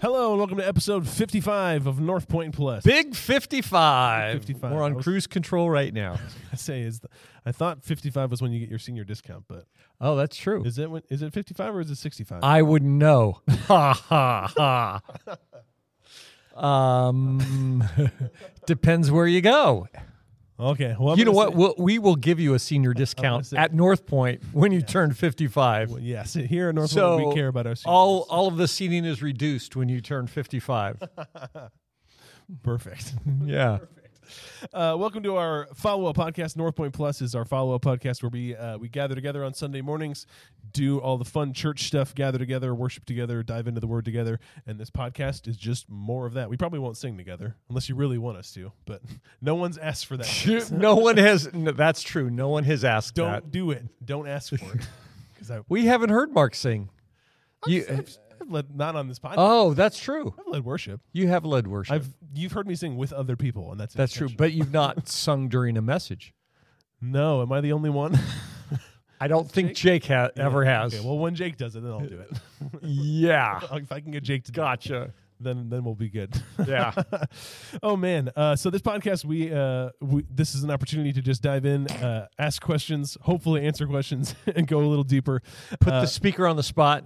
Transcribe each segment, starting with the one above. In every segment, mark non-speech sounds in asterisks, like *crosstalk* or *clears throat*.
Hello and welcome to episode 55 of North Point Plus. Big 55. 55. We're I on was- cruise control right now. *laughs* I say is the, I thought 55 was when you get your senior discount, but Oh, that's true. is it when, is it 55 or is it 65? I wouldn't know. Ha ha ha. Um, *laughs* depends where you go. Okay, well you know what? We'll, we will give you a senior discount at North Point when you turn 55. well, yes, here at North So Point we care about our seniors. all all of the seating is reduced when you turn 55. *laughs* perfect. yeah. *laughs* Uh, welcome to our follow-up podcast. North Point Plus is our follow-up podcast where we uh, we gather together on Sunday mornings, do all the fun church stuff, gather together, worship together, dive into the Word together, and this podcast is just more of that. We probably won't sing together unless you really want us to, but *laughs* no one's asked for that. *laughs* no one has. No, that's true. No one has asked Don't that. do it. Don't ask for it. *laughs* Because I We haven't heard Mark sing. You, I've, I've led not on this podcast. oh, that's true. I've led worship. You have led worship. I've you've heard me sing with other people, and that's That's true, but you've not *laughs* sung during a message. no, am I the only one? *laughs* I don't think Jake ha- ever has. Okay, well, when Jake does it, then I'll do it. *laughs* yeah. if I can get Jake to do it, Gotcha. then then we'll be good. Yeah. oh man, uh, so this podcast, we, uh, we this is an opportunity to just dive in, uh, ask questions, hopefully answer questions, and go a little deeper. Put Uh, the speaker on the spot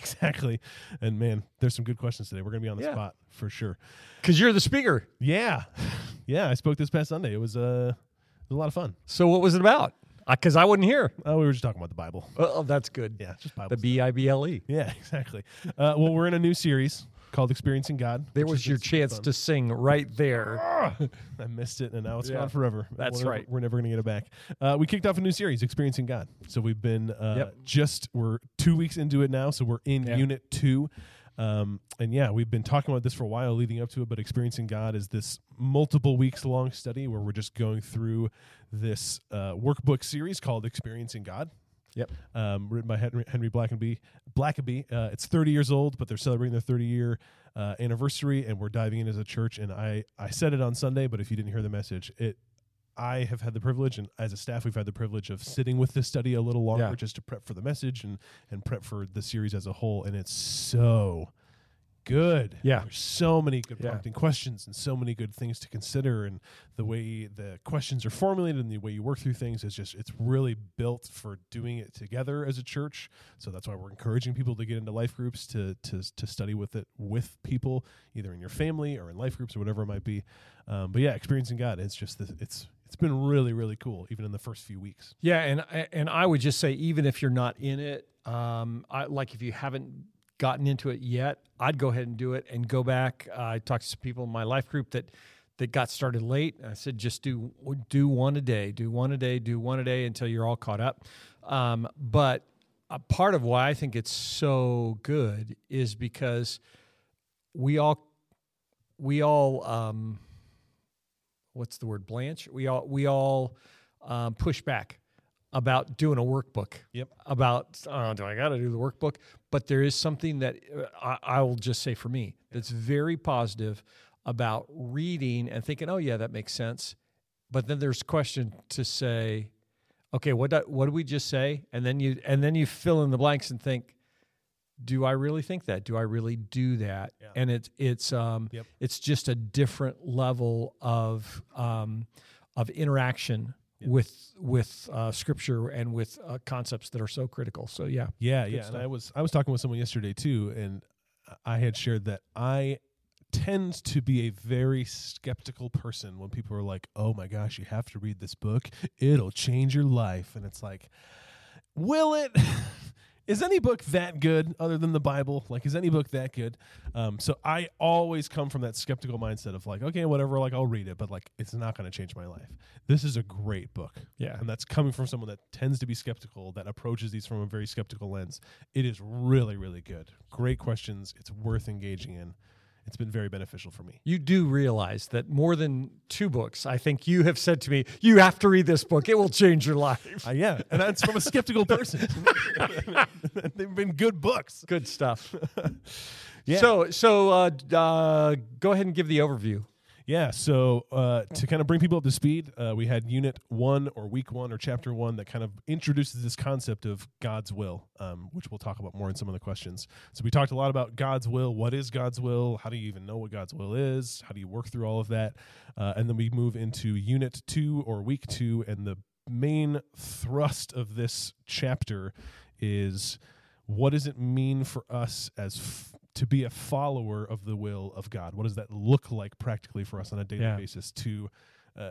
exactly. And man, there's some good questions today. We're gonna be on the Yeah. spot for sure. because you're the speaker. Yeah, *laughs* yeah. I spoke this past Sunday. It was uh, it was a lot of fun. So what was it about? Because I wasn't here. Oh, we were just talking about the Bible. Oh, that's good. Yeah, just Bible. The B I B L E. yeah, *laughs* exactly. Uh, well, we're in a new series called Experiencing God. There was your chance fun. to sing right there. *laughs* I missed it, and now it's Yeah. gone forever. That's We're never- right. We're never going to get it back. Uh, we kicked off a new series, Experiencing God. So we've been uh, Yep. just we're two weeks into it now. So we're in Yeah. unit two, um, and yeah, we've been talking about this for a while leading up to it. But Experiencing God is this multiple weeks long study where we're just going through this uh, workbook series called Experiencing God. Yep. Um, written by Henry, Henry Blackaby. Blackaby. Uh, it's 30 years old, but they're celebrating their 30 year uh, anniversary, and we're diving in as a church. And I I said it on Sunday, but if you didn't hear the message, it I have had the privilege, and as a staff, we've had the privilege of sitting with this study a little longer Yeah. just to prep for the message and and prep for the series as a whole. And it's so good. Yeah. There's so many good Yeah. prompting questions and so many good things to consider and the way the questions are formulated and the way you work through things is just it's really built for doing it together as a church. So that's why we're encouraging people to get into life groups to to to study with it with people either in your family or in life groups or whatever it might be. Um, but yeah, experiencing God, it's just this, it's it's been really really cool even in the first few weeks. Yeah, and and I would just say even if you're not in it, um, I, like if you haven't gotten into it yet, I'd go ahead and do it and go back. Uh, I talked to some people in my life group that that got started late. I said just do do one a day, do one a day, do one a day until you're all caught up. Um, but a part of why I think it's so good is because we all we all um, what's the word blanche we all we all um, push back about doing a workbook Yep. about oh, do i got to do the workbook but there is something that uh, I, I will just say for me that's very positive about reading and thinking oh yeah that makes sense but then there's a question to say okay what do, what did we just say and then you and then you fill in the blanks and think do I really think that? Do I really do that? Yeah. And it's it's um Yep. it's just a different level of um of interaction with with uh, scripture and with uh, concepts that are so critical. So yeah, Yeah, yeah. And. I was I was talking with someone yesterday too, and I had shared that I tend to be a very skeptical person when people are like, "Oh my gosh, you have to read this book. It'll change your life." And it's like, "Will it?" *laughs* Is any book that good other than the Bible? Like, is any book that good? Um, so I always come from that skeptical mindset of like, okay, whatever, like I'll read it, but like it's not going to change my life. This is a great book. yeah, And that's coming from someone that tends to be skeptical, that approaches these from a very skeptical lens. It is really, really good. Great questions. It's worth engaging in. It's been very beneficial for me. you do realize that more than two books. I think you have said to me, you have to read this book. It will change your life. Uh, yeah, and that's from a skeptical person. *laughs* They've been good books. Good stuff. *laughs* Yeah. So so uh, uh, go ahead and give the overview. Yeah, so uh, to kind of bring people up to speed, uh, we had Unit One or Week One or Chapter One that kind of introduces this concept of God's will, um, which we'll talk about more in some of the questions. So we talked a lot about God's will. What is God's will? How do you even know what God's will is? How do you work through all of that? Uh, and then we move into Unit Two or Week Two, and the main thrust of this chapter is what does it mean for us as to be a follower of the will of God? What does that look like practically for us on a daily Yeah. basis to uh,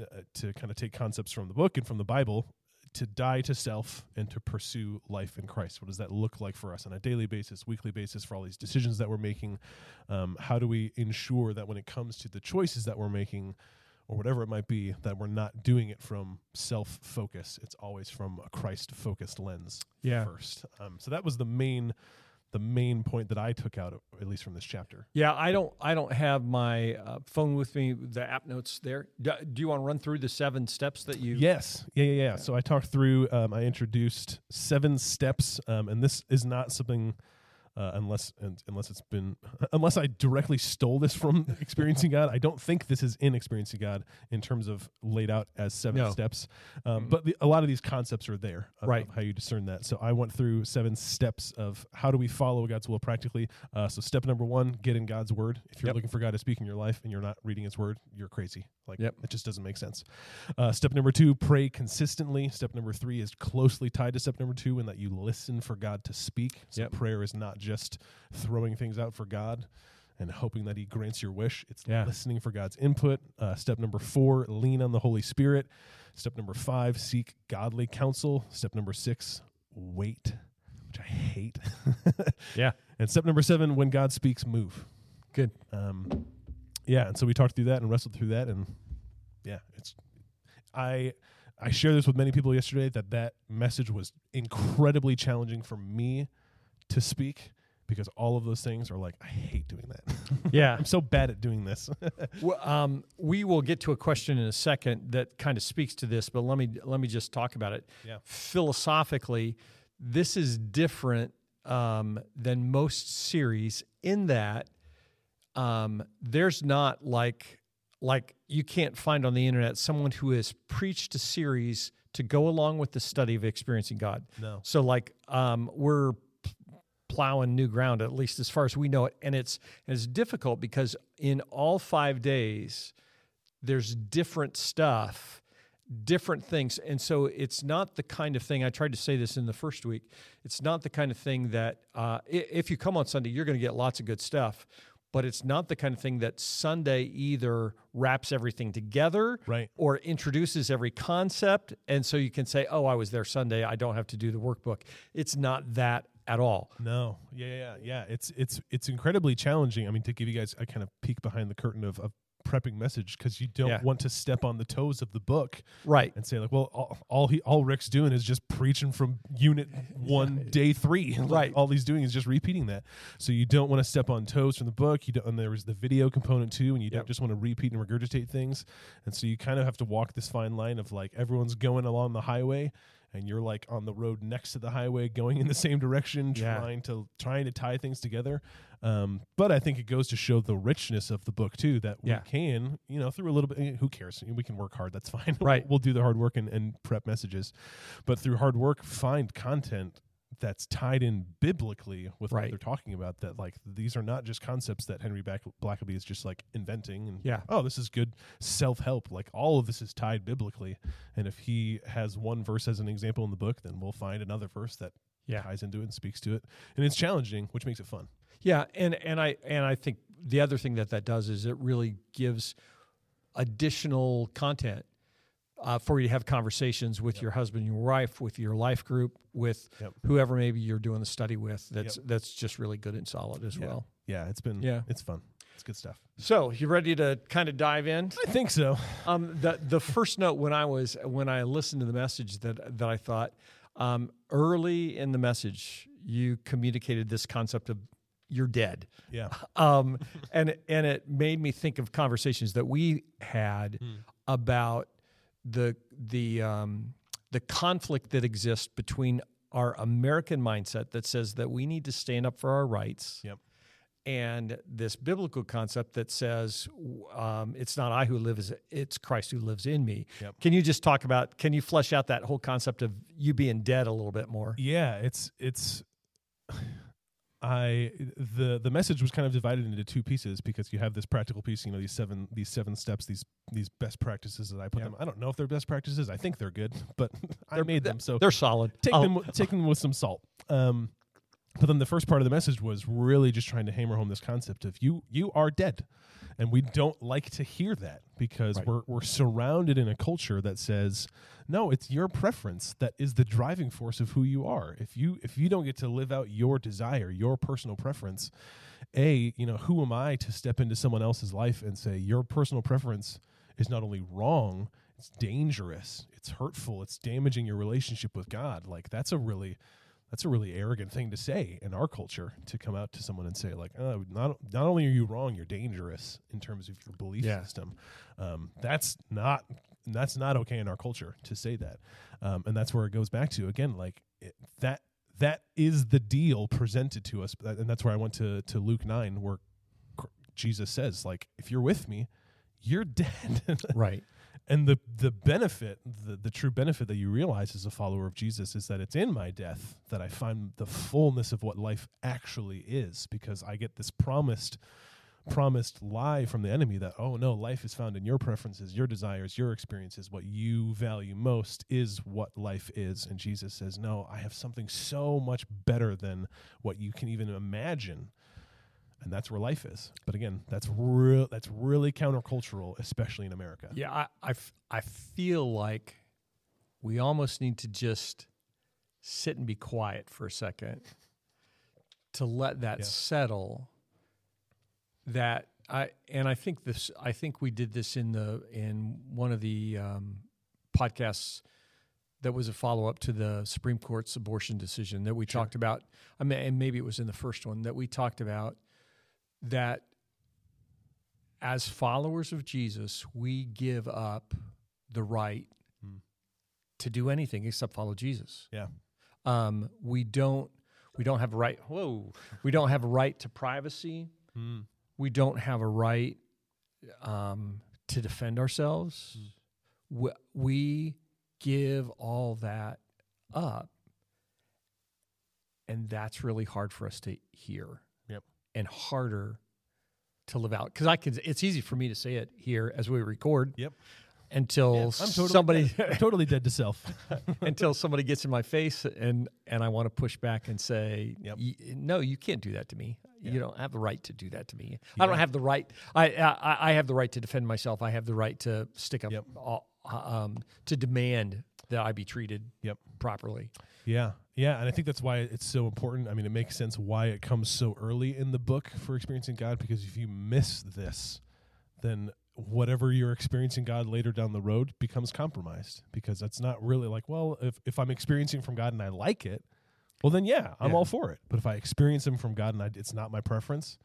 uh, to kind of take concepts from the book and from the Bible to die to self and to pursue life in Christ? What does that look like for us on a daily basis, weekly basis, for all these decisions that we're making? Um, how do we ensure that when it comes to the choices that we're making, or whatever it might be, that we're not doing it from self focus? It's always from a Christ focused lens Yeah. first. Um, so that was the main the main point that I took out, at least from this chapter. Yeah, I don't. I don't have my uh, phone with me. The app notes there. Do, do you want to run through the seven steps that you? Yes, yeah, yeah, yeah. So I talked through. Um, I introduced seven steps, um, and this is not something. Uh, unless and, unless it's been *laughs* unless I directly stole this from *laughs* experiencing God, I don't think this is in experiencing God in terms of laid out as seven No. steps. Um, But the, a lot of these concepts are there, of, Right. how you discern that. So I went through seven steps of how do we follow God's will practically. Uh, so step number one: get in God's word. If you're Yep. looking for God to speak in your life and you're not reading His word, you're crazy. Like Yep. it just doesn't make sense. Uh, step number two, pray consistently. Step number three is closely tied to step number two in that you listen for God to speak. So Yep. prayer is not just throwing things out for God and hoping that He grants your wish. It's Yeah. listening for God's input. Uh, step number four, lean on the Holy Spirit. Step number five, seek godly counsel. Step number six, wait, which I hate. *laughs* Yeah. and step number seven, when God speaks, move. Good. Um, yeah, and so we talked through that and wrestled through that, and yeah, it's I I shared this with many people yesterday that that message was incredibly challenging for me to speak because all of those things are like I hate doing that. *laughs* Yeah. I'm so bad at doing this. *laughs* Well, um, we will get to a question in a second that kind of speaks to this, but let me let me just talk about it. Yeah. Philosophically, this is different um, than most series in that um, there's not like like you can't find on the internet someone who has preached a series to go along with the study of experiencing God. no. So like um, we're plowing new ground, at least as far as we know it, and it's and it's difficult because in all five days there's different stuff, different things, and so it's not the kind of thing. I tried to say this in the first week. It's not the kind of thing that uh, if you come on Sunday, you're going to get lots of good stuff. But it's not the kind of thing that Sunday either wraps everything together Right. or introduces every concept and so you can say oh i was there sunday i don't have to do the workbook it's not that at all No. Yeah, yeah, yeah. It's it's it's incredibly challenging. I mean, to give you guys a kind of peek behind the curtain of, of prepping message because you don't Yeah. want to step on the toes of the book right and say like, well, all, all he all Rick's doing is just preaching from unit *laughs* one, day three. Like, *laughs* Right. all he's doing is just repeating that. So you don't want to step on toes from the book. You don't. And there was the video component too, and you don't just want to repeat and regurgitate things. And so you kind of have to walk this fine line of like everyone's going along the highway. And you're like on the road next to the highway, going in the same direction, Yeah. trying to trying to tie things together. Um, but I think it goes to show the richness of the book too. That we Yeah. can, you know, through a little bit. eh, Who cares? We can work hard. That's *laughs* fine. Right. we'll do the hard work and, and prep messages, but through hard work, find content that's tied in biblically with what they're talking about. That like these are not just concepts that Henry Back- Blackaby is just like inventing and Yeah. oh this is good self help. Like all of this is tied biblically, and if he has one verse as an example in the book, then we'll find another verse that Yeah. ties into it and speaks to it, and it's challenging, which makes it fun. yeah and and i and i think the other thing that that does is it really gives additional content uh, for you to have conversations with your husband your wife with your life group with Yep. whoever maybe you're doing the study with that's that's just really good and solid as Yeah. well Yeah, it's been Yeah. it's fun. It's good stuff. so you ready to kind of dive in I think so. Um, the the first note when I was when I listened to the message that that I thought um, early in the message you communicated this concept of you're dead, Yeah. *laughs* um, and and it made me think of conversations that we had about the the um, the conflict that exists between our American mindset that says that we need to stand up for our rights Yep. and this biblical concept that says um, it's not I who lives, it's Christ who lives in me. Yep. Can you just talk about? Can you flesh out that whole concept of you being dead a little bit more? Yeah, it's it's I the the message was kind of divided into two pieces because you have this practical piece, you know, these seven these seven steps, these these best practices that I put Yeah. them. I don't know if they're best practices. I think they're good, *laughs* but I made them. So They're solid. take I'll- them take them with some salt. Um, but then the first part of the message was really just trying to hammer home this concept of you you are dead, and we don't like to hear that because Right. we're we're surrounded in a culture that says no, it's your preference that is the driving force of who you are. If you if you don't get to live out your desire, your personal preference, a you know who am I to step into someone else's life and say your personal preference is not only wrong, it's dangerous, it's hurtful, it's damaging your relationship with God. Like that's a really that's a really arrogant thing to say in our culture to come out to someone and say like oh, not not only are you wrong you're dangerous in terms of your belief Yeah. system um, that's not that's not okay in our culture to say that um, and that's where it goes back to again like it, that that is the deal presented to us and that's where I went to to Luke 9 where Jesus says like if you're with me you're *laughs* dead right. And the the benefit the, the true benefit that you realize as a follower of jesus is that it's in my death that i find the fullness of what life actually is because i get this promised promised lie from the enemy that oh no life is found in your preferences your desires your experiences. What you value most is what life is. And jesus says no i have something so much better than what you can even imagine and that's where life is but again that's real that's really countercultural especially in america Yeah, I, I, f- I feel like we almost need to just sit and be quiet for a second to let that Yeah. settle. That I and I think this. I think we did this in the in one of the um, podcasts that was a follow up to the Supreme Court's abortion decision that we Sure. talked about. I mean, and maybe it was in the first one that we talked about that as followers of Jesus, we give up the right Hmm. to do anything except follow Jesus. Yeah. Um, we don't we don't have right whoa we don't have a right to privacy. Mm. We don't have a right um, to defend ourselves. We, we give all that up, and that's really hard for us to hear. And harder to live out because I can. It's easy for me to say it here as we record. Yep. Until Yeah, totally somebody I'm *laughs* totally dead to self. *laughs* until somebody gets in my face and and I want to push back and say, Yep. No, you can't do that to me. Yeah. You don't have the right to do that to me. I don't have the right. I, I I have the right to defend myself. I have the right to stick up, Yep. all- um, to demand that I be treated Yep. properly. Yeah, yeah, and I think that's why it's so important. I mean, it makes sense why it comes so early in the book for experiencing God because if you miss this, then whatever you're experiencing God later down the road becomes compromised because that's not really like, well, if if I'm experiencing from God and I like it, well then yeah, I'm Yeah. all for it. But if I experience him from God and I, it's not my preference,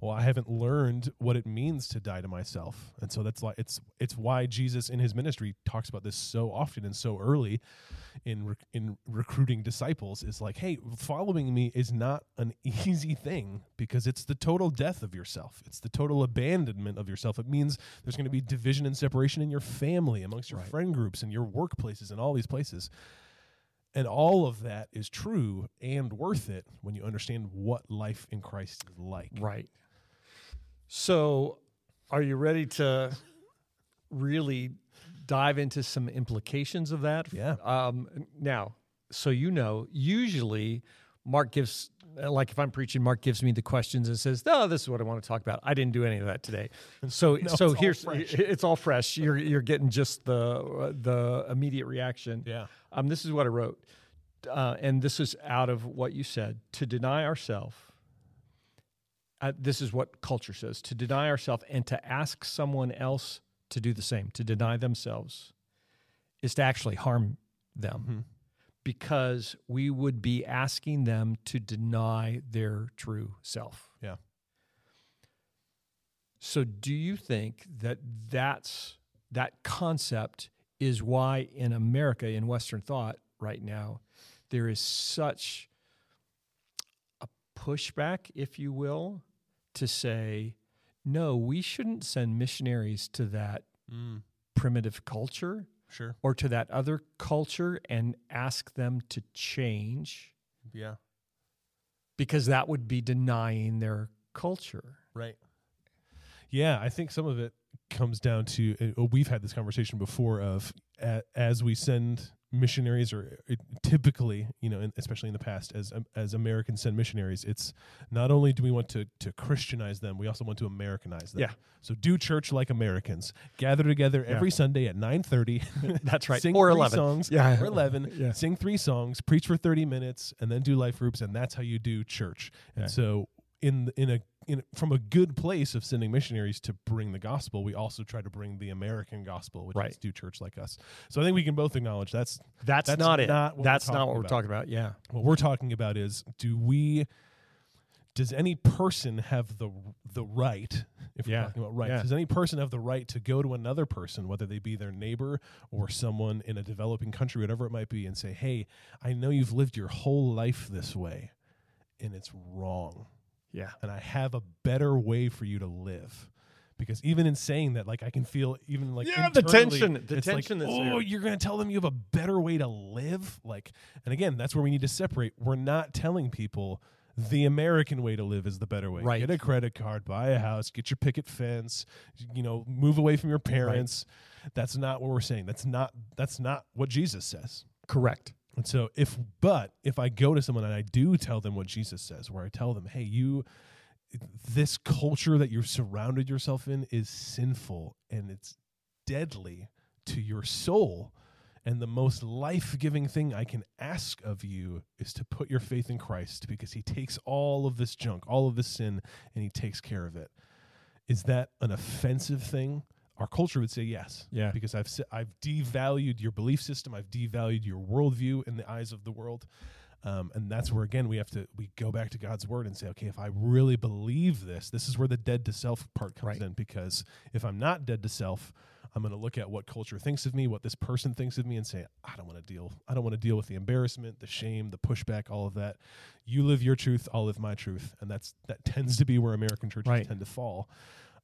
well, I haven't learned what it means to die to myself. And so that's like it's it's why Jesus in his ministry talks about this so often and so early in rec- in recruiting disciples is like, hey, following me is not an *laughs* easy thing because it's the total death of yourself. It's the total abandonment of yourself. It means there's going to be division and separation in your family, amongst your Right. friend groups, and your workplaces, and all these places. And all of that is true and worth it when you understand what life in Christ is like. Right. So, are you ready to really dive into some implications of that? Yeah. Um, now, so you know, usually Mark gives, like if I'm preaching, Mark gives me the questions and says, "No, this is what I want to talk about." I didn't do any of that today. *laughs* So, No, so it's here's fresh. *laughs* it's all fresh. You're you're getting just the the immediate reaction. Yeah. Um, this is what I wrote, uh, and this is out of what you said. To deny ourselves. Uh, this is what culture says: to deny ourselves and to ask someone else to do the same, to deny themselves, is to actually harm them, Mhm. because we would be asking them to deny their true self. Yeah. So, do you think that that's that concept is why in America, in Western thought right now, there is such a pushback, if you will, to say, no, we shouldn't send missionaries to that Mm, primitive culture sure. or to that other culture and ask them to change Yeah. because that would be denying their culture. Right. Yeah, I think some of it comes down to uh, we've had this conversation before of a, as we send missionaries or uh, typically you know especially in the past as um, as Americans send missionaries it's not only do we want to to Christianize them we also want to Americanize them Yeah. so do church like Americans gather together Yeah. every Sunday at 9:30 *laughs* That's right. *laughs* sing or 11. songs Yeah. or 11 *laughs* Yeah. sing three songs preach for 30 minutes and then do life groups and that's how you do church and Yeah. so in in a in from a good place of sending missionaries to bring the gospel we also try to bring the american gospel which Right. is do church like us so i think we can both acknowledge that's That's, That's not it. not That's not what we're about. talking about. Yeah. what we're talking about is do we does any person have the the right if Yeah. we're talking about rights Yeah. does any person have the right to go to another person whether they be their neighbor or someone in a developing country whatever it might be and say hey i know you've lived your whole life this way and it's wrong Yeah. and i have a better way for you to live because even in saying that like i can feel even like Yeah, the tension- the like, tension that's oh there. you're going to tell them you have a better way to live like and again that's where we need to separate we're not telling people the American way to live is the better way. Right. Get a credit card, buy a house, get your picket fence, you know, move away from your parents. That's not what we're saying. That's not that's not what Jesus says. Correct. And so if but if I go to someone and I do tell them what Jesus says, where I tell them, "Hey, you this culture that you've surrounded yourself in is sinful and it's deadly to your soul." And the most life giving thing I can ask of you is to put your faith in Christ because he takes all of this junk, all of this sin, and he takes care of it. Is that an offensive thing? Our culture would say yes. Yeah. Because I've, I've devalued your belief system, I've devalued your worldview in the eyes of the world. Um, and that's where again we have to we go back to God's word and say, okay, if I really believe this, this is where the dead to self part comes Right. in. Because if I'm not dead to self, I'm going to look at what culture thinks of me, what this person thinks of me, and say, I don't want to deal. I don't want to deal with the embarrassment, the shame, the pushback, all of that. You live your truth, I'll live my truth, and that's that tends to be where American churches Right. tend to fall.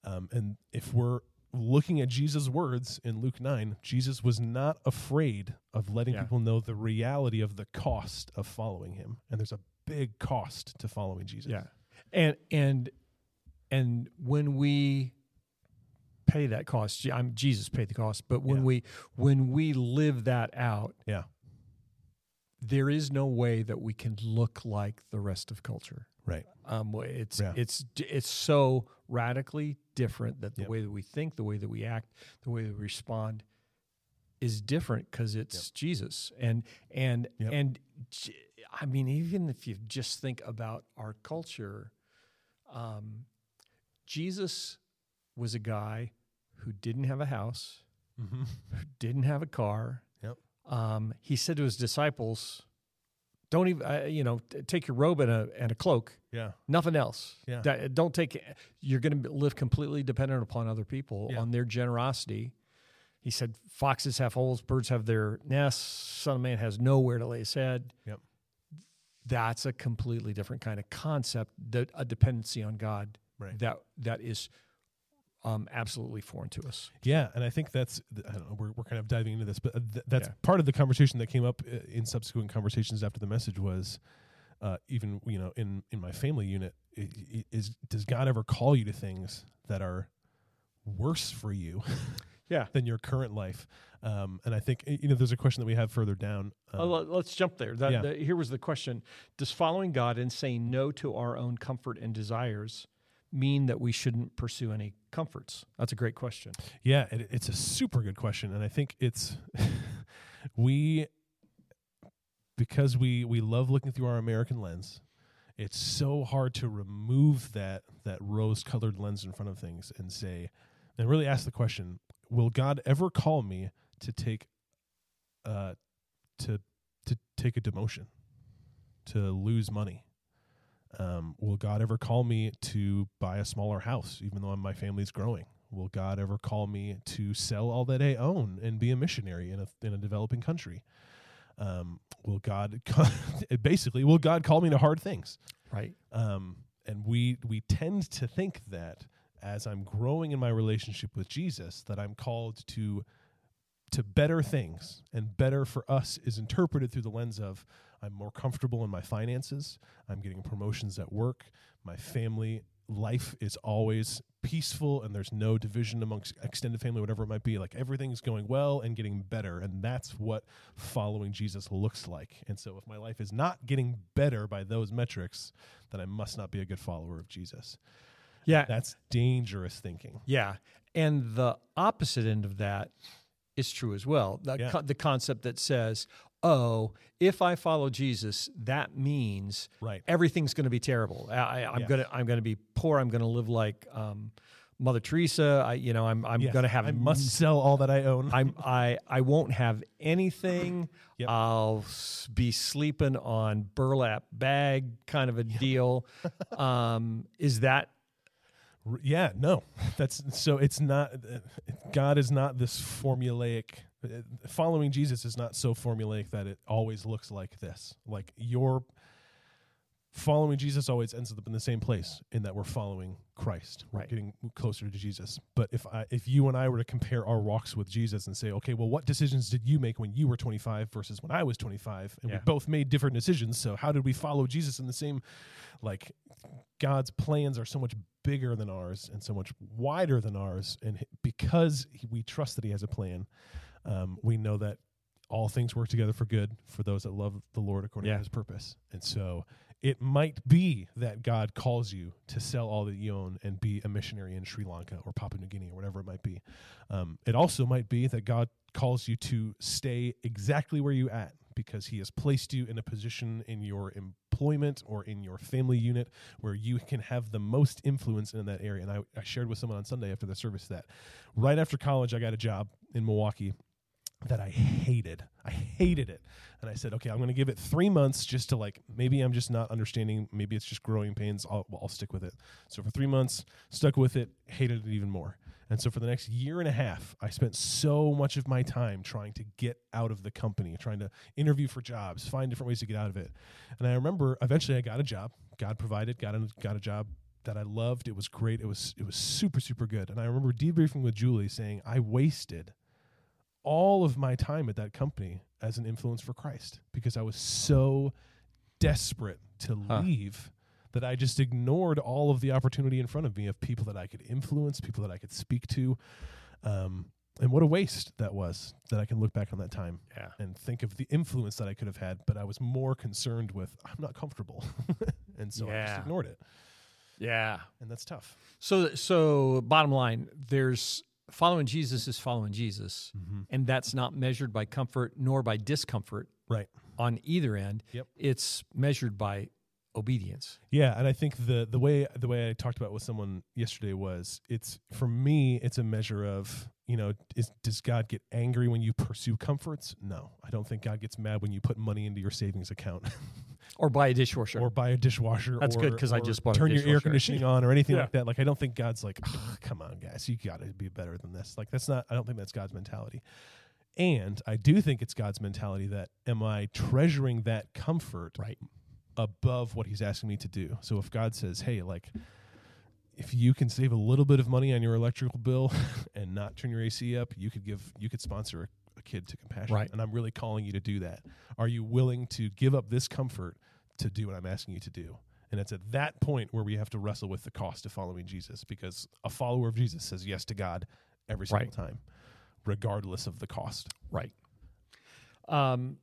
Um, and if we're looking at Jesus' words in Luke nine, Jesus was not afraid of letting Yeah. people know the reality of the cost of following him, and there's a big cost to following Jesus. Yeah. And and and when we pay that cost, I'm Jesus paid the cost, but when Yeah. we when we live that out, Yeah. there is no way that we can look like the rest of culture. Right. Um, it's Yeah. it's it's so radically different that the Yep. way that we think, the way that we act, the way that we respond is different because it's Jesus. And and Yep. and I mean, even if you just think about our culture, um, Jesus was a guy who didn't have a house, Mm-hmm. who didn't have a car. Yep. Um, he said to his disciples, "Don't even, uh, you know, take your robe and a and a cloak." Yeah. Nothing else. Yeah. That- don't take. You're going to live completely dependent upon other people Yeah. on their generosity. He said, "Foxes have holes, birds have their nests. Son of Man has nowhere to lay his head." Yep. That's a completely different kind of concept. That a dependency on God. Right. That that is um, absolutely foreign to us. Yeah, and I think that's I don't know. We're, we're kind of diving into this, but uh, th- that's Yeah. part of the conversation that came up uh, in subsequent conversations after the message was, uh, even you know, in in my family unit, is does God ever call you to things that are worse for you *laughs* Yeah. than your current life? Um, and I think you know, there's a question that we have further down. Um, let- let's jump there. That, yeah. that- here was the question: Does following God and saying no to our own comfort and desires mean that we shouldn't pursue any comforts? That's a great question. Yeah, it, it's a super good question, and I think it's *laughs* we because we we love looking through our American lens. It's so hard to remove that that rose-colored lens in front of things and say, and really ask the question: Will God ever call me to take, uh, to to take a demotion, to lose money? Um, will God ever call me to buy a smaller house, even though my family's growing? Will God ever call me to sell all that I own and be a missionary in a in a developing country? Um, will God *laughs* basically will God call me to hard things? Right. Um, and we we tend to think that as I'm growing in my relationship with Jesus, that I'm called to to better things, and better for us is interpreted through the lens of I'm more comfortable in my finances, I'm getting promotions at work, my family life is always peaceful and there's no division amongst extended family whatever it might be like everything's going well and getting better and that's what following jesus looks like and so if my life is not getting better by those metrics then i must not be a good follower of jesus Yeah. that's dangerous thinking Yeah. And the opposite end of that is true as well. The, Yeah. co- the concept that says, oh, if I follow Jesus, that means right everything's going to be terrible. I, Yeah. going to I'm going to be poor. I'm going to live like um, Mother Teresa. I, you know, I'm I'm Yes, going to have i must sell all that i own I'm *laughs* I I won't have anything. Yep. I'll be sleeping on burlap bag kind of a deal. *laughs* um, is that yeah no. *laughs* That's so it's not uh, god is not this formulaic uh, following jesus is not so formulaic that it always looks like this. Like your following jesus always ends up in the same place in that we're following christ. We're Right. getting closer to jesus. But if i if you and i were to compare our walks with jesus and say okay well what decisions did you make when you were 25 versus when i was 25 and Yeah. we both made different decisions. So how did we follow jesus in the same like god's plans are so much bigger than ours and so much wider than ours and because we trust that he has a plan um, we know that all things work together for good for those that love the lord according Yeah. to his purpose and so it might be that god calls you to sell all that you own and be a missionary in sri lanka or papua new guinea or whatever it might be um, it also might be that god calls you to stay exactly where you at because he has placed you in a position in your employment or in your family unit where you can have the most influence in that area. And I, I shared with someone on Sunday after the service that right after college, I got a job in Milwaukee that I hated. I hated it. And I said, okay, I'm going to give it three months just to like, maybe I'm just not understanding. Maybe it's just growing pains. I'll, I'll stick with it. So for three months, stuck with it, hated it even more. And so for the next year and a half, I spent so much of my time trying to get out of the company, trying to interview for jobs, find different ways to get out of it. And I remember eventually I got a job. God provided, got a, got a job that I loved. It was great. It was it was super super good. And I remember debriefing with Julie saying I wasted all of my time at that company as an influence for Christ because I was so desperate to Huh. leave that I just ignored all of the opportunity in front of me of people that I could influence, people that I could speak to. Um, and what a waste that was that I can look back on that time yeah and think of the influence that I could have had, but I was more concerned with I'm not comfortable. *laughs* and so I just ignored it. yeah And that's tough. So, so bottom line, there's following Jesus is following Jesus, and that's not measured by comfort nor by discomfort Right. on either end. Yep. It's measured by obedience. Yeah, and I think the the way the way I talked about with someone yesterday was it's for me it's a measure of you know is, does God get angry when you pursue comforts? No, I don't think God gets mad when you put money into your savings account *laughs* Or buy a dishwasher. or buy a dishwasher. That's or, good 'cause I just bought a turn your air conditioning on or anything Yeah. like that. Like I don't think God's like, "Ugh, come on, guys, you got to be better than this. Like that's not. I don't think that's God's mentality. And I do think it's God's mentality that am I treasuring that comfort right. Above what he's asking me to do. So if God says, "Hey, like if you can save a little bit of money on your electrical bill *laughs* and not turn your AC up, you could give you could sponsor a, a kid to compassion." Right. And I'm really calling you to do that. Are you willing to give up this comfort to do what I'm asking you to do? And it's at that point where we have to wrestle with the cost of following Jesus because a follower of Jesus says yes to God every single Right. time, regardless of the cost. Right. Um,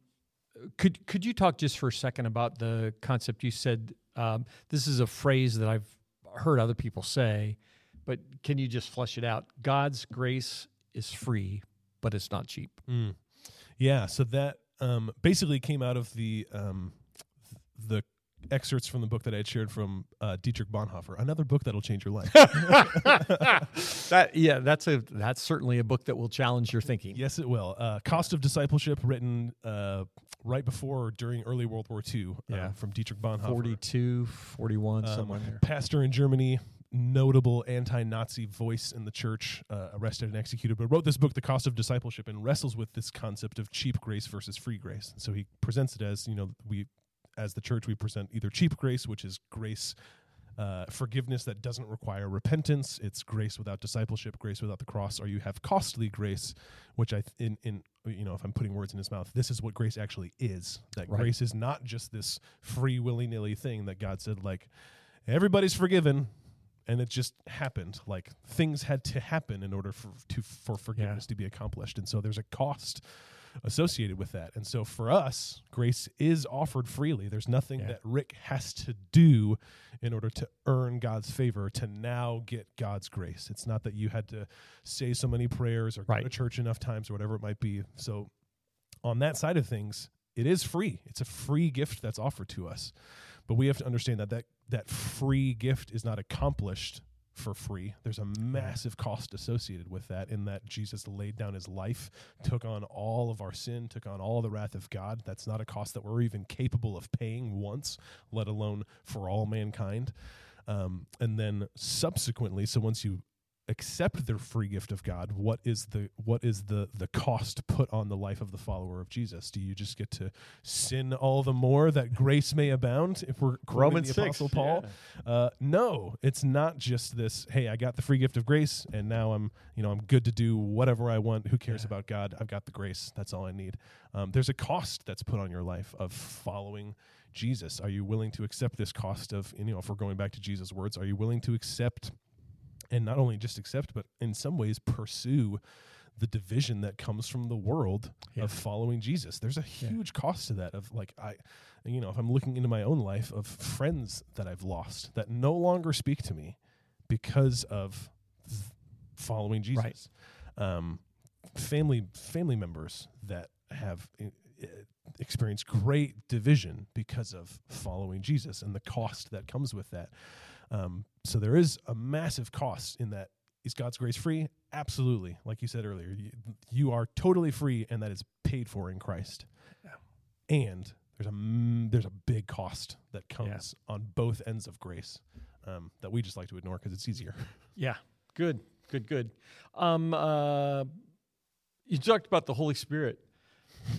could could you talk just for a second about the concept you said? Um, this is a phrase that I've heard other people say, but can you just flesh it out? God's grace is free, but it's not cheap. Mm. Yeah, so that um, basically came out of the um, excerpts from the book that I had shared from uh, Dietrich Bonhoeffer, another book that'll change your life. *laughs* that yeah, that's a that's certainly a book that will challenge your thinking. yes, it will. Uh, Cost of Discipleship, written uh, right before or during early World War II, uh, Yeah. from Dietrich Bonhoeffer. 42, 41, Um, somewhere there. pastor in Germany, notable anti-Nazi voice in the church, uh, arrested and executed, but wrote this book, The Cost of Discipleship, and wrestles with this concept of cheap grace versus free grace. So he presents it as you know we, as the church, we present either cheap grace, which is grace uh, forgiveness that doesn't require repentance. It's grace without discipleship, grace without the cross, or you have costly grace, which I th- in in you know if I'm putting words in his mouth, this is what grace actually is. That Right. grace is not just this free willy nilly thing that God said like everybody's forgiven. And it just happened. Like things had to happen in order for to for forgiveness to be accomplished. And so there's a cost associated with that. And so for us, grace is offered freely. There's nothing Yeah. that Rick has to do in order to earn God's favor to now get God's grace. It's not that you had to say so many prayers or go to church enough times or whatever it might be. So on that side of things, it is free. It's a free gift that's offered to us. But we have to understand that that, that free gift is not accomplished for free. There's a massive cost associated with that in that Jesus laid down his life, took on all of our sin, took on all the wrath of God. That's not a cost that we're even capable of paying once, let alone for all mankind. Um, and then subsequently, so once you accept their free gift of God, what is the what is the the cost put on the life of the follower of Jesus? Do you just get to sin all the more that grace may abound? If we're Romans the 6, Apostle Paul, uh, no, it's not just this. Hey, I got the free gift of grace, and now I'm you know I'm good to do whatever I want. Who cares Yeah. about God? I've got the grace. That's all I need. Um, there's a cost that's put on your life of following Jesus. Are you willing to accept this cost of you know if we're going back to Jesus' words? Are you willing to accept? And not only just accept, but in some ways pursue the division that comes from the world Yeah. of following Jesus. There's a Yeah. huge cost to that. Of like I, you know, if I'm looking into my own life of friends that I've lost that no longer speak to me because of th- following Jesus. Um, family family members that have uh, uh, experienced great division because of following Jesus and the cost that comes with that. Um, so there is a massive cost in that. Is God's grace free? Absolutely. Like you said earlier, you, you are totally free, and that is paid for in Christ. And there's a mm, there's a big cost that comes on both ends of grace um, that we just like to ignore because it's easier. *laughs* Yeah, good, good, good. Um, uh, you talked about the Holy Spirit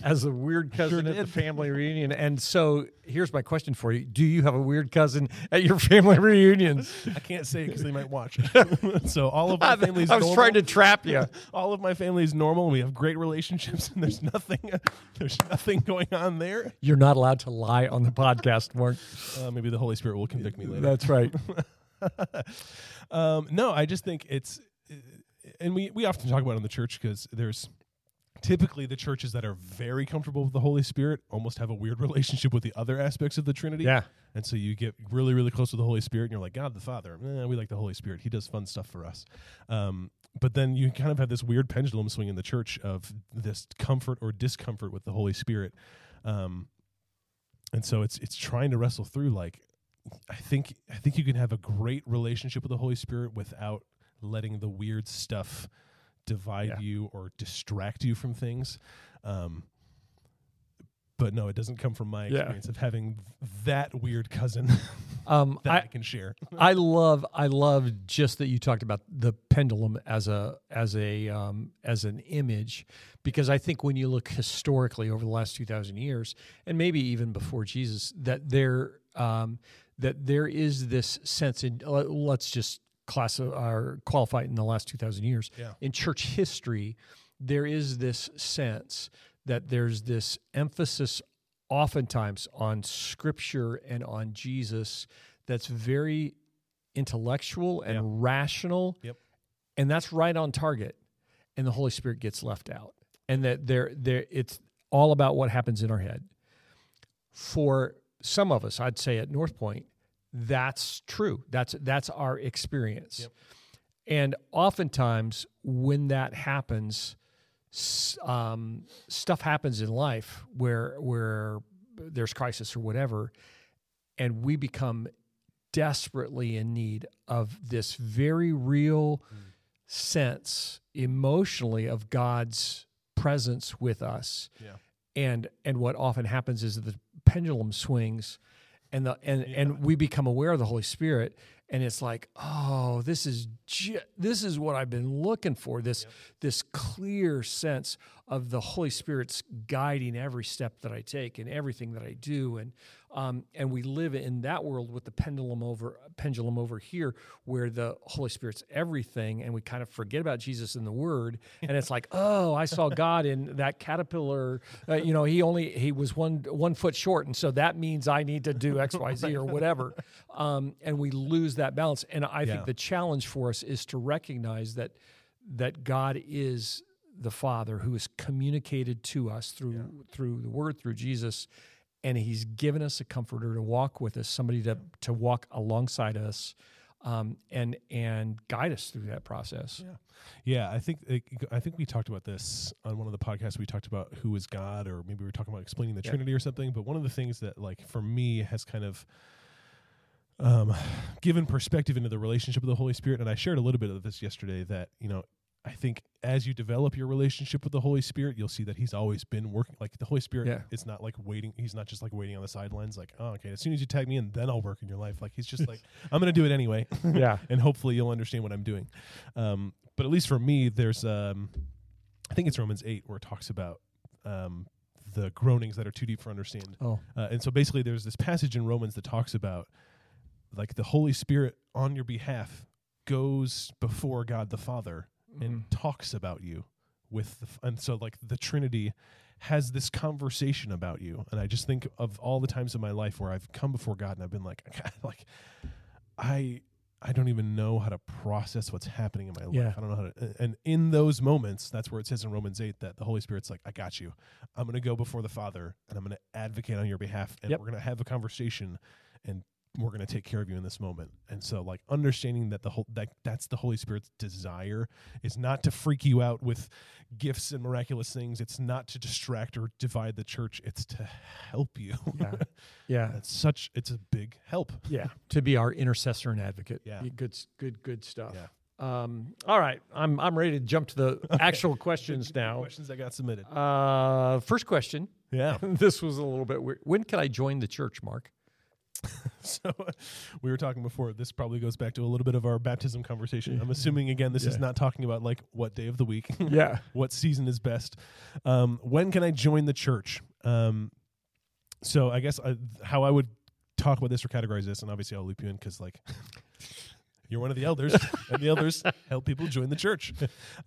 as a weird cousin at the family reunion, and so here's my question for you: Do you have a weird cousin at your *laughs* family reunions? I can't say it because they might watch. *laughs* *laughs* so all of my family's I was normal. trying to trap you. all of my family is normal. and We have great relationships, and there's nothing there's nothing going on there. You're not allowed to lie on the podcast, Mark. Uh, maybe the Holy Spirit will convict me later. That's right. um, no, I just think it's, and we we often talk about it in the church because there's typically the churches that are very comfortable with the Holy Spirit almost have a weird *laughs* relationship with the other aspects of the Trinity. Yeah. And so you get really, really close to the Holy Spirit, and you're like, God the Father, eh, we like the Holy Spirit. He does fun stuff for us. Um, but then you kind of have this weird pendulum swing in the church of this comfort or discomfort with the Holy Spirit. Um, and so it's it's trying to wrestle through like I think I think you can have a great relationship with the Holy Spirit without letting the weird stuff divide Yeah. you or distract you from things. Um, but no, it doesn't come from my Yeah. experience of having that weird cousin *laughs* Um, that I, I, can share. *laughs* I love I love just that you talked about the pendulum as a as a um, as an image because I think when you look historically over the last two thousand years and maybe even before Jesus that there um, that there is this sense in let- let's just class uh, or qualify it in the last two thousand years Yeah. in church history there is this sense that there's this emphasis oftentimes on scripture and on Jesus that's very intellectual and rational. Yep. And that's right on target. And the Holy Spirit gets left out. And that there there it's all about what happens in our head. For some of us, I'd say at North Point, that's true. That's that's our experience. Yep. And oftentimes when that happens, um, stuff happens in life where where there's crisis or whatever, and we become desperately in need of this very real sense emotionally of God's presence with us. Yeah. And and what often happens is the pendulum swings and the and and we become aware of the Holy Spirit and it's like, oh, this is this is what I've been looking for. This this clear sense of the Holy Spirit's guiding every step that I take and everything that I do, and um, and we live in that world with the pendulum over pendulum over here, where the Holy Spirit's everything, and we kind of forget about Jesus and the Word, and it's like, *laughs* oh, I saw God in that caterpillar. Uh, you know, he only he was one one foot short, and so that means I need to do X, Y, Z, or whatever, um, and we lose that balance. And I Yeah. think the challenge for us is to recognize that that God is the Father who has communicated to us through through the Word, through Jesus, and He's given us a comforter to walk with us, somebody to to walk alongside us, um, and and guide us through that process. Yeah, yeah. I think I think we talked about this on one of the podcasts. We talked about who is God, or maybe we were talking about explaining the Yeah. Trinity or something. But one of the things that, like, for me, has kind of um, given perspective into the relationship of the Holy Spirit, and I shared a little bit of this yesterday. That you know, I think as you develop your relationship with the Holy Spirit, you'll see that He's always been working. Like the Holy Spirit, Yeah. it's not like waiting. He's not just like waiting on the sidelines. Like, oh, okay, as soon as you tag me in, then I'll work in your life. Like He's just like, *laughs* I'm going to do it anyway Yeah, *laughs* and hopefully you'll understand what I'm doing. Um, but at least for me, there's um, I think it's Romans eight where it talks about um, the groanings that are too deep for understand. Oh, Uh, and so basically, there's this passage in Romans that talks about like the Holy Spirit on your behalf goes before God the Father and mm-hmm. talks about you with the f- and so like the Trinity has this conversation about you and I just think of all the times in my life where I've come before God and I've been like *laughs* like I I don't even know how to process what's happening in my life. Yeah. I don't know how to and in those moments that's where it says in Romans 8 that the Holy Spirit's like I got you. I'm going to go before the Father and I'm going to advocate on your behalf and Yep. we're going to have a conversation and we're going to take care of you in this moment. And so like understanding that the whole that that's the Holy Spirit's desire is not to freak you out with gifts and miraculous things. It's not to distract or divide the church. It's to help you. yeah, *laughs* yeah, it's such it's a big help. yeah. To be our intercessor and advocate. Yeah. good, good, good stuff. Yeah. Um, all right, I'm I'm ready to jump to the *laughs* actual questions *laughs* now. Questions that got submitted. Uh, first question. Yeah. this was a little bit weird. When can I join the church, Mark? *laughs* so we were talking before. This probably goes back to a little bit of our baptism conversation. I'm assuming again this is not talking about like what day of the week. *laughs* Yeah. *laughs* what season is best. Um, when can I join the church? Um, so I guess I, how I would talk about this or categorize this, and obviously I'll loop you in because like you're one of the elders, and the elders help people join the church.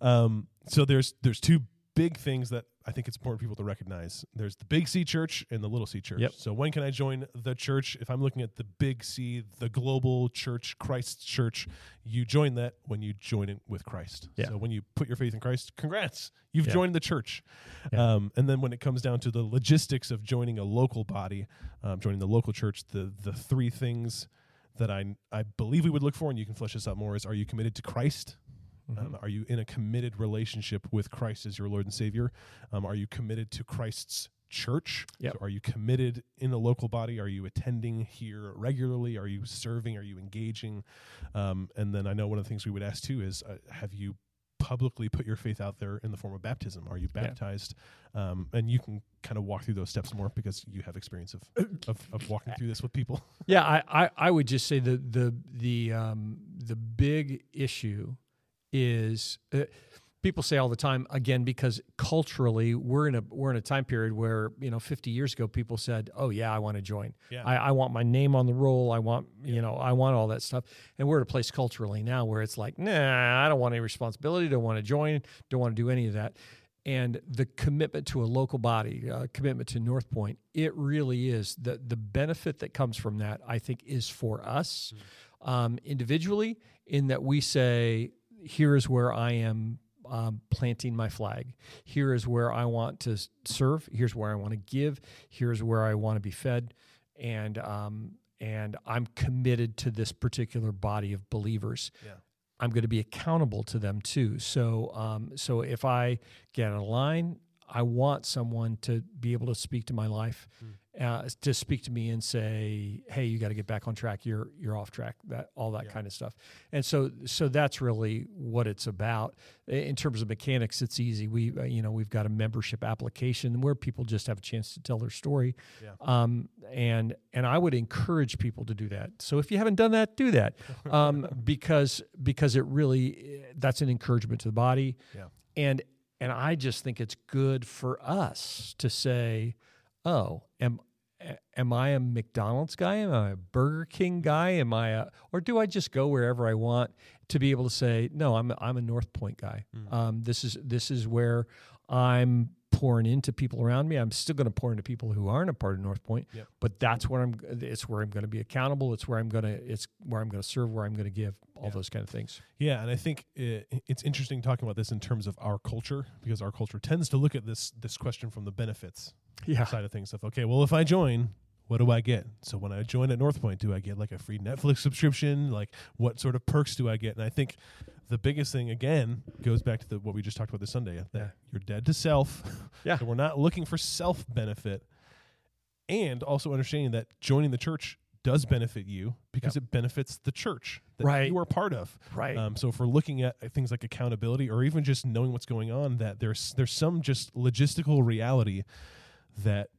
Um, so there's there's two big things that I think it's important for people to recognize. There's the big C church and the little C church. Yep. So when can I join the church? If I'm looking at the big C, the global church, Christ's church, you join that when you join it with Christ. Yeah. So when you put your faith in Christ, congrats, you've Yeah. joined the church. Yeah. Um, and then when it comes down to the logistics of joining a local body, um, joining the local church, the the three things that I I believe we would look for, and you can flesh this out more, is are you committed to Christ? Um, are you in a committed relationship with Christ as your Lord and Savior? Um, are you committed to Christ's church? Yep. So are you committed in a local body? Are you attending here regularly? Are you serving? Are you engaging? Um, and then I know one of the things we would ask too is uh, have you publicly put your faith out there in the form of baptism? Are you Yeah. baptized? Um, and you can kind of walk through those steps more because you have experience of, of, of walking through this with people. Yeah, I, I, I would just say the the the um, the big issue is uh, people say all the time again because culturally we're in a we're in a time period where you know 50 years ago people said oh yeah I want to join. Yeah. I, I want my name on the roll. I want you know I want all that stuff. And we're at a place culturally now where it's like nah I don't want any responsibility don't want to join don't want to do any of that. And the commitment to a local body, uh, commitment to North Point, it really is the the benefit that comes from that. I think is for us um, individually, in that we say, here is where I am um, planting my flag. Here is where I want to serve. Here's where I want to give. Here's where I want to be fed, and um, and I'm committed to this particular body of believers. Yeah. I'm going to be accountable to them too. So, um, so if I get out of line, I want someone to be able to speak to my life, uh, to speak to me and say, "Hey, you got to get back on track. You're you're off track." That all that Yeah. kind of stuff. And so so that's really what it's about. In terms of mechanics, it's easy. We uh, you know we've got a membership application where people just have a chance to tell their story. Yeah. Um, and and I would encourage people to do that. So if you haven't done that, do that, *laughs* um, because because it really that's an encouragement to the body, Yeah. and and I just think it's good for us to say, oh, am am I a McDonald's guy? Am I a Burger King guy? Am I a or do I just go wherever I want to be able to say, no, I'm I'm a North Point guy. Um, this is this is where I'm pouring into people around me. I'm still going to pour into people who aren't a part of North Point, Yep. but that's where I'm. It's where I'm going to be accountable. It's where I'm going to. It's where I'm going to serve. Where I'm going to give. All Yeah. those kind of things. Yeah, and I think it, it's interesting talking about this in terms of our culture because our culture tends to look at this this question from the benefits Yeah. side of things. Of okay, well, if I join, what do I get? So when I join at North Point, do I get like a free Netflix subscription? Like, what sort of perks do I get? And I think the biggest thing again goes back to the, what we just talked about this Sunday. That Yeah. you're dead to self. *laughs* Yeah. so we're not looking for self benefit, and also understanding that joining the church does benefit you because it benefits the church that Right. you are part of. Right. Um, so if we're looking at things like accountability or even just knowing what's going on, that there's there's some just logistical reality that